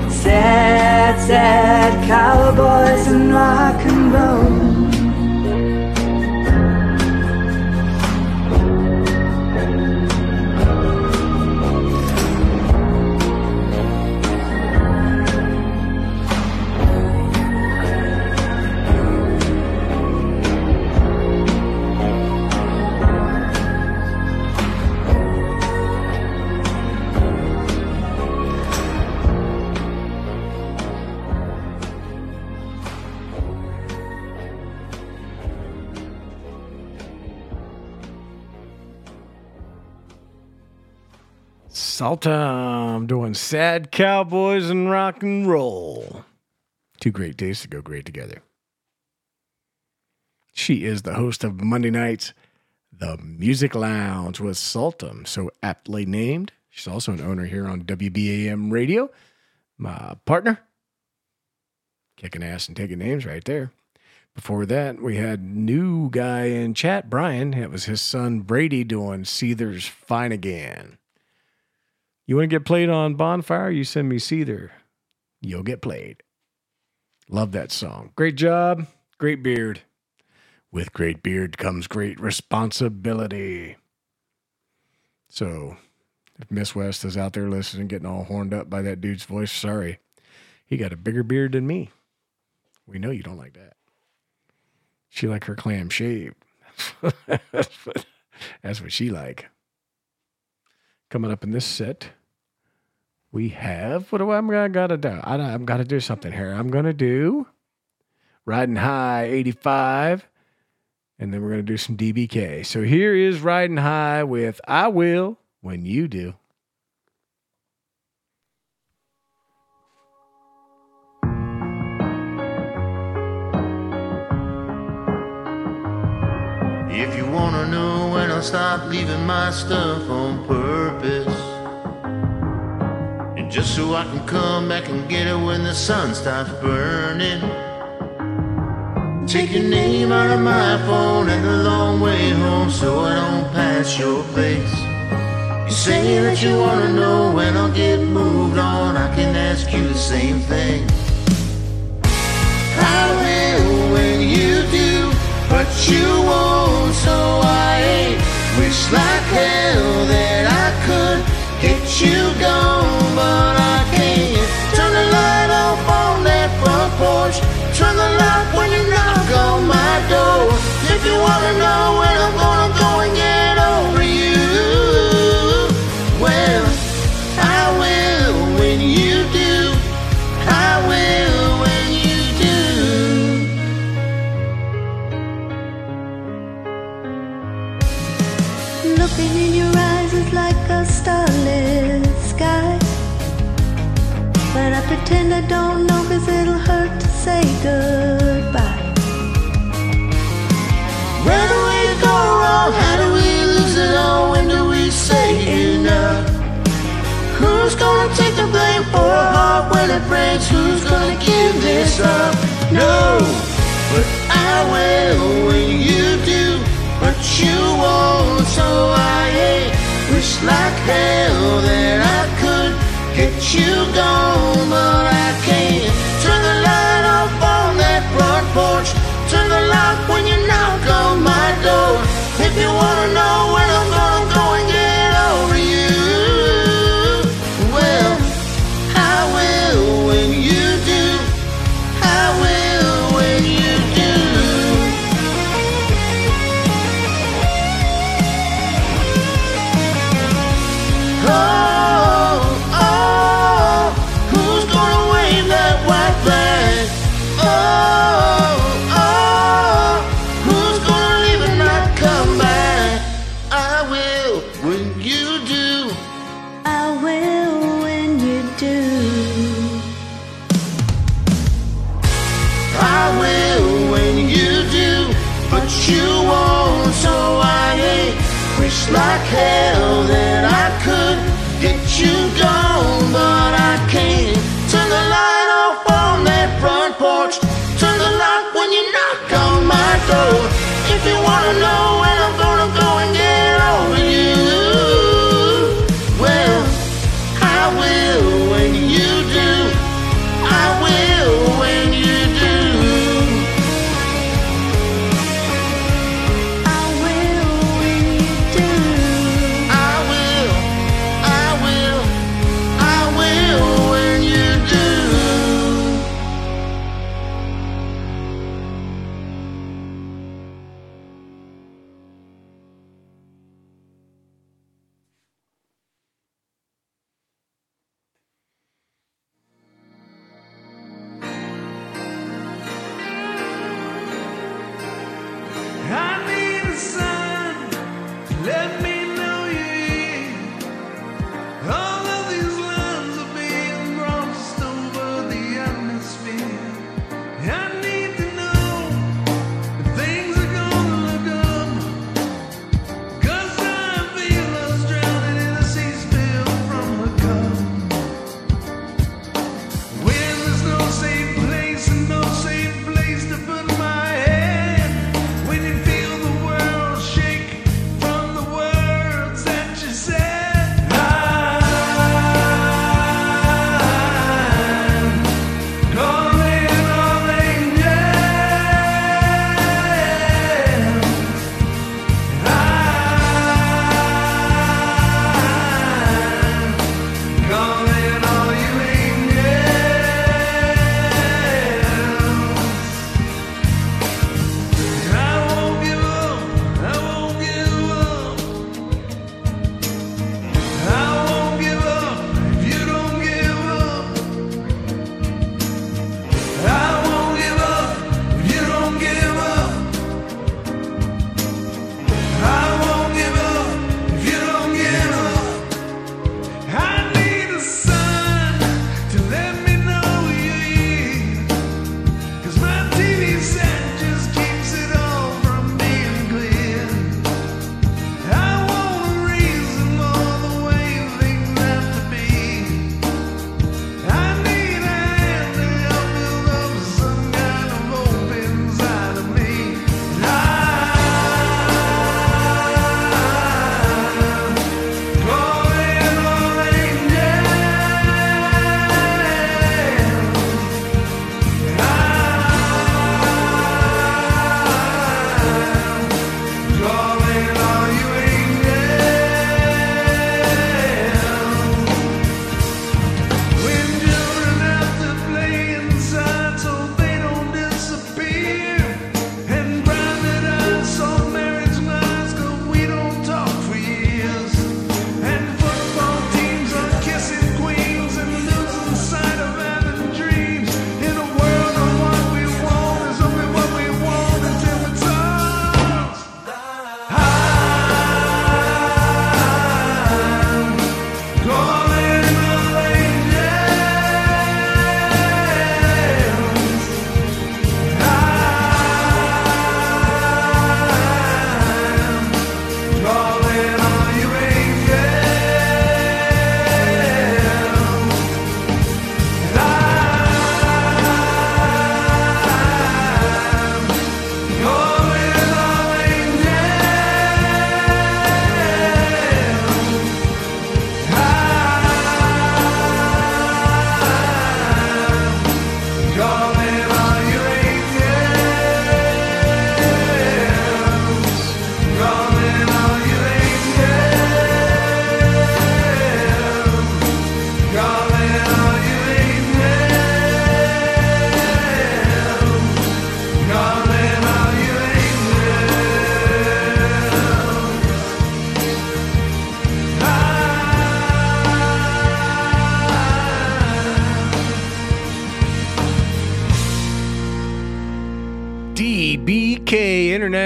Sad, sad cowboys and rock and roll. Saltum doing sad cowboys and rock and roll. Two great days to go great together. She is the host of Monday nights, The Music Lounge with Saltum, so aptly named. She's also an owner here on WBAM Radio. My partner, kicking ass and taking names right there. Before that, we had new guy in chat, Brian. It was his son Brady doing Seether's Fine Again. You want to get played on Bonfire? You send me Seether. You'll get played. Love that song. Great job. Great beard. With great beard comes great responsibility. So, if Miss West is out there listening, getting all horned up by that dude's voice, sorry. He got a bigger beard than me. We know you don't like that. She like her clam shaved. that's, what, she like. Coming up in this set, we have. What do I, I gotta do? I, I'm gonna do something here. I'm gonna do riding high 85, and then we're gonna do some DBK. So here is riding high with I will when you do. If you wanna know when I stop leaving my stuff on purpose just so I can come back and get it when the sun stops burning. Take your name out of my phone and the long way home so I don't pass your place. You say that you wanna know when I'll get moved on. I can ask you the same thing. I will when you do, but you won't, so I ain't. Wish like hell that I could get you gone, but I can't. Turn the light off on that front porch. Turn the lock when you knock on my door. If you wanna know when I'm pretend I don't know cause it'll hurt to say goodbye. Where do we go wrong? How do we lose it all? When do we say enough? Who's gonna take the blame for a heart when it breaks? Who's gonna give this up? No, but I will when you do, but you won't. So I ain't wish like hell that I get you gone, but I can't. Turn the light off on that front porch. Turn the lock when you knock on my door. If you wanna know when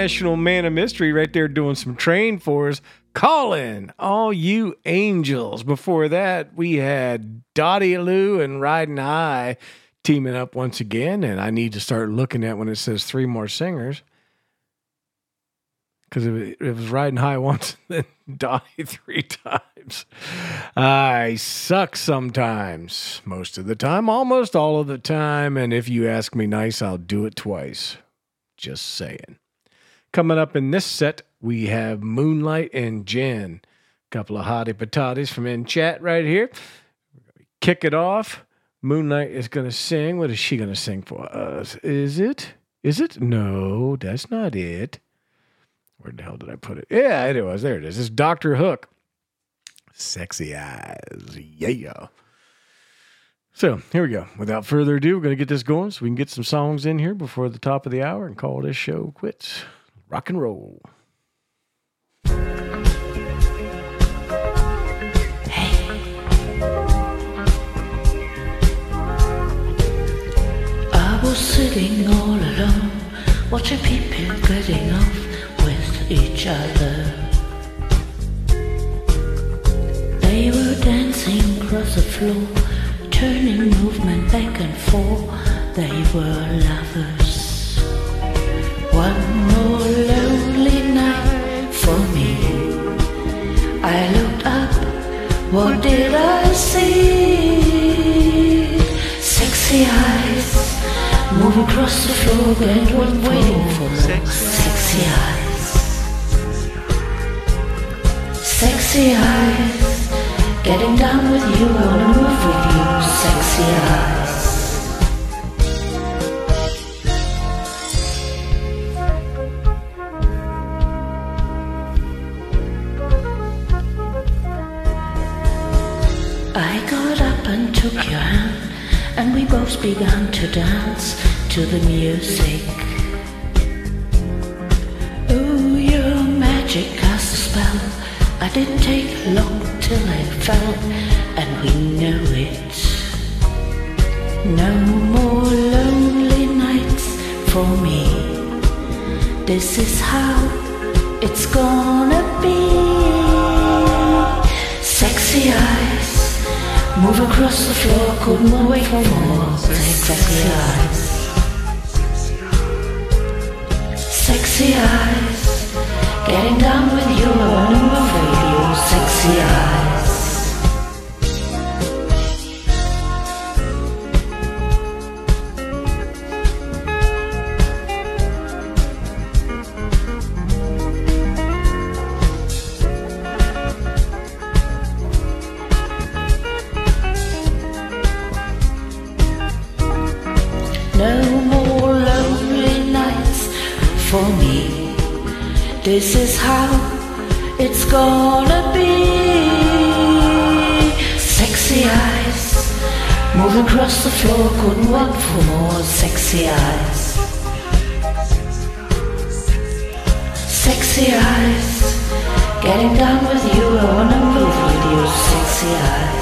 International Man of Mystery, right there doing some train for us. Calling all you angels. Before that, we had Dottie Lou and Riding High teaming up once again. And I need to start looking at when it says three more singers. Because it was Riding High once, and then Dottie three times. I suck sometimes. Most of the time, almost all of the time. And if you ask me nice, I'll do it twice. Just saying. Coming up in this set, we have Moonlight and Jen. A couple of hottie patatis from in chat right here. Kick it off. Moonlight is going to sing. What is she going to sing for us? Is it? Is it? No, that's not it. Where the hell did I put it? Yeah, it was. There it is. It's Dr. Hook. Sexy eyes. Yeah. So here we go. Without further ado, we're going to get this going so we can get some songs in here before the top of the hour and call this show quits. Rock and roll. I was sitting all alone, watching people getting off with each other. They were dancing across the floor, turning movement back and forth. They were lovers. One more lonely night for me. I looked up, what did I see? Sexy eyes move across the floor and one waiting for. Sexy eyes, sexy eyes, getting down with you, wanna move with you. Sexy eyes. I got up and took your hand, and we both began to dance to the music. Oh, your magic cast a spell. I didn't take long till I fell, and we know it. No more lonely nights for me. This is how it's gonna be. Sexy eyes move across the floor, couldn't wait for more. Sexy eyes, sexy eyes, getting down with you, I wanna move with you. Sexy eyes. This is how it's gonna be. Sexy eyes move across the floor, couldn't wait for more. Sexy eyes. Sexy eyes, getting down with you. I wanna move with you. Sexy eyes.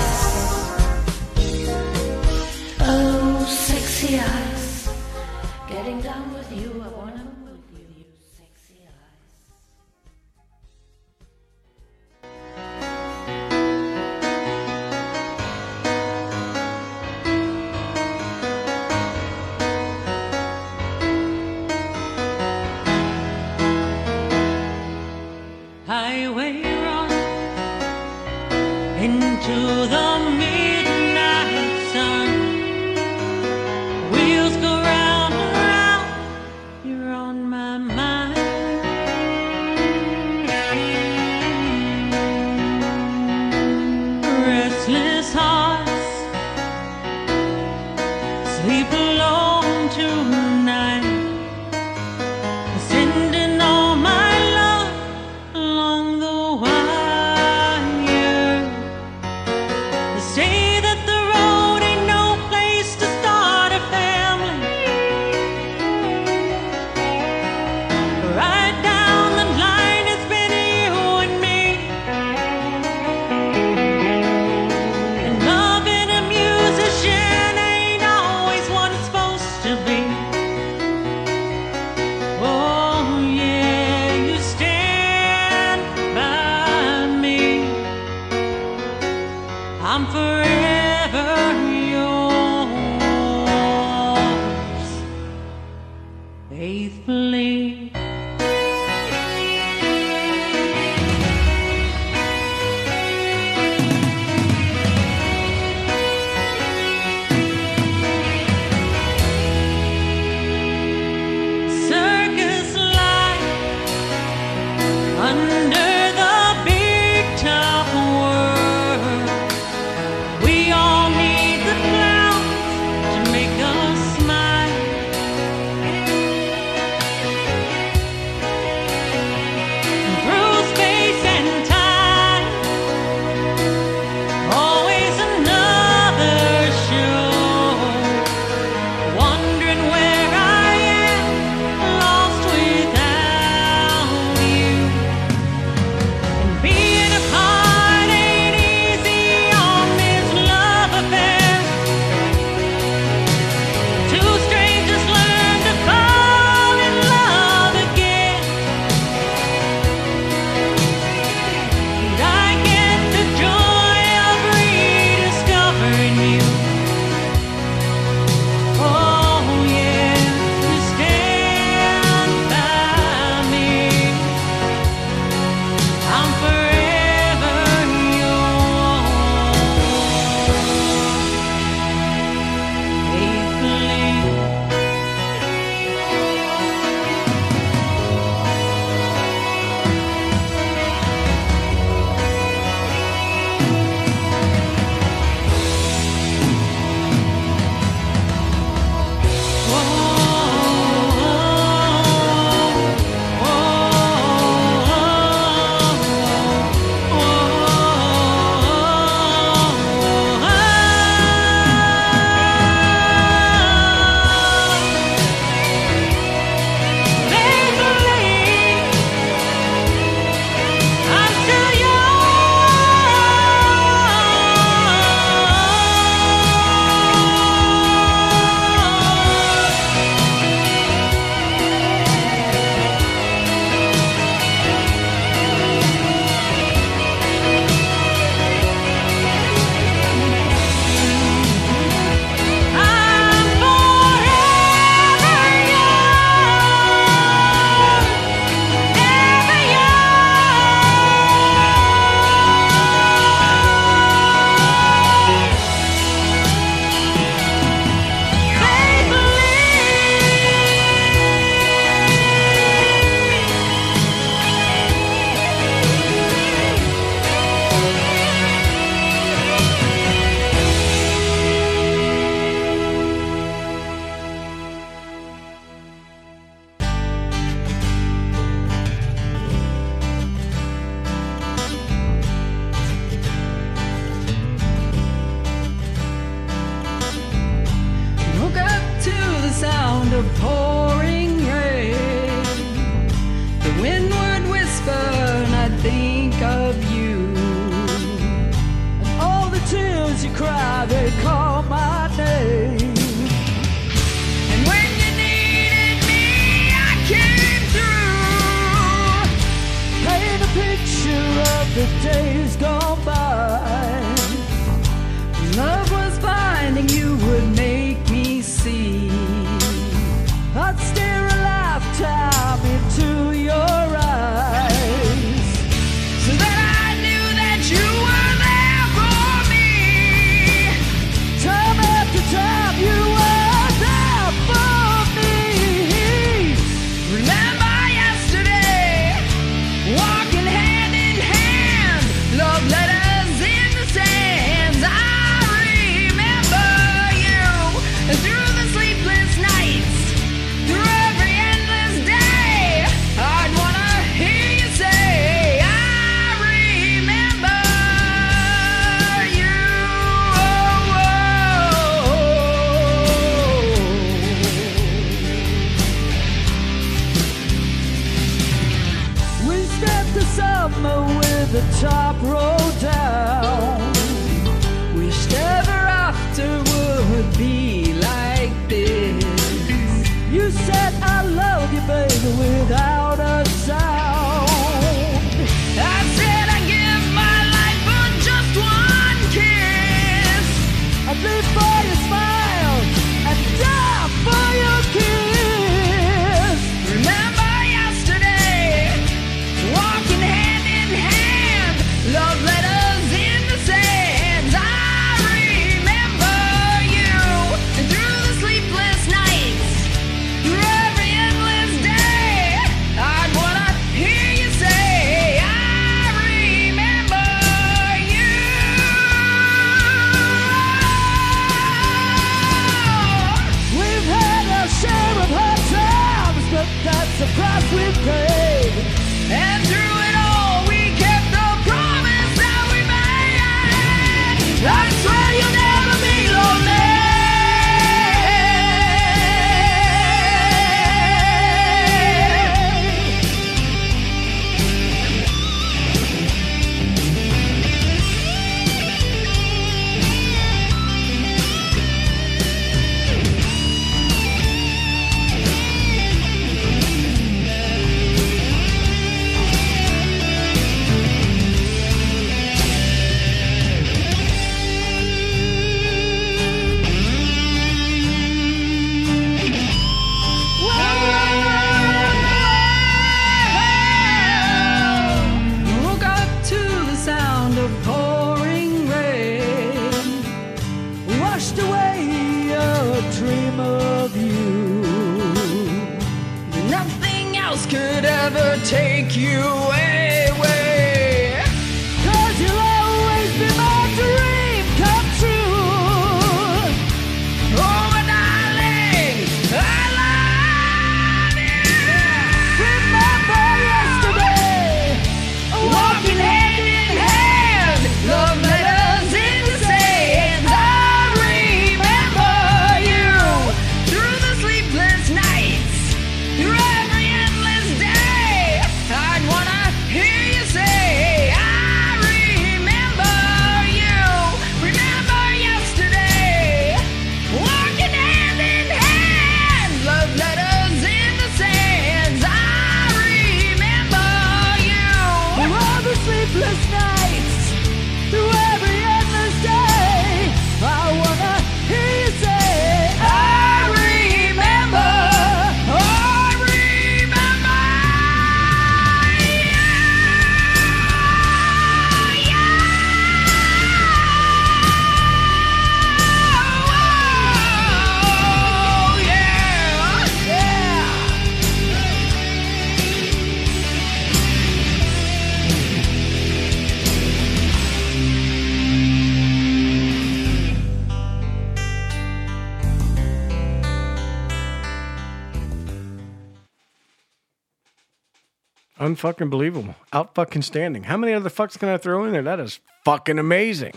Unfucking believable. Out fucking standing. How many other fucks can I throw in there? That is fucking amazing.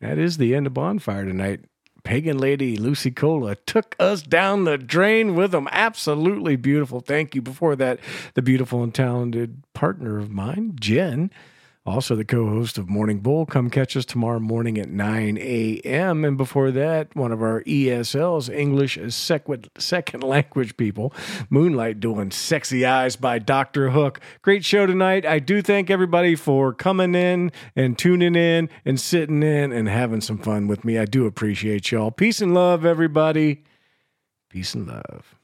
That is the end of Bonfire tonight. Pagan lady Lucy Cola took us down the drain with them. Absolutely beautiful. Thank you. Before that, the beautiful and talented partner of mine, Jen, also the co host of Morning Bull. Come catch us tomorrow morning at 9 a.m. And before that, one of our ESLs, English as second, second language people, Moonlight doing Sexy Eyes by Dr. Hook. Great show tonight. I do thank everybody for coming in and tuning in and sitting in and having some fun with me. I do appreciate y'all. Peace and love, everybody. Peace and love.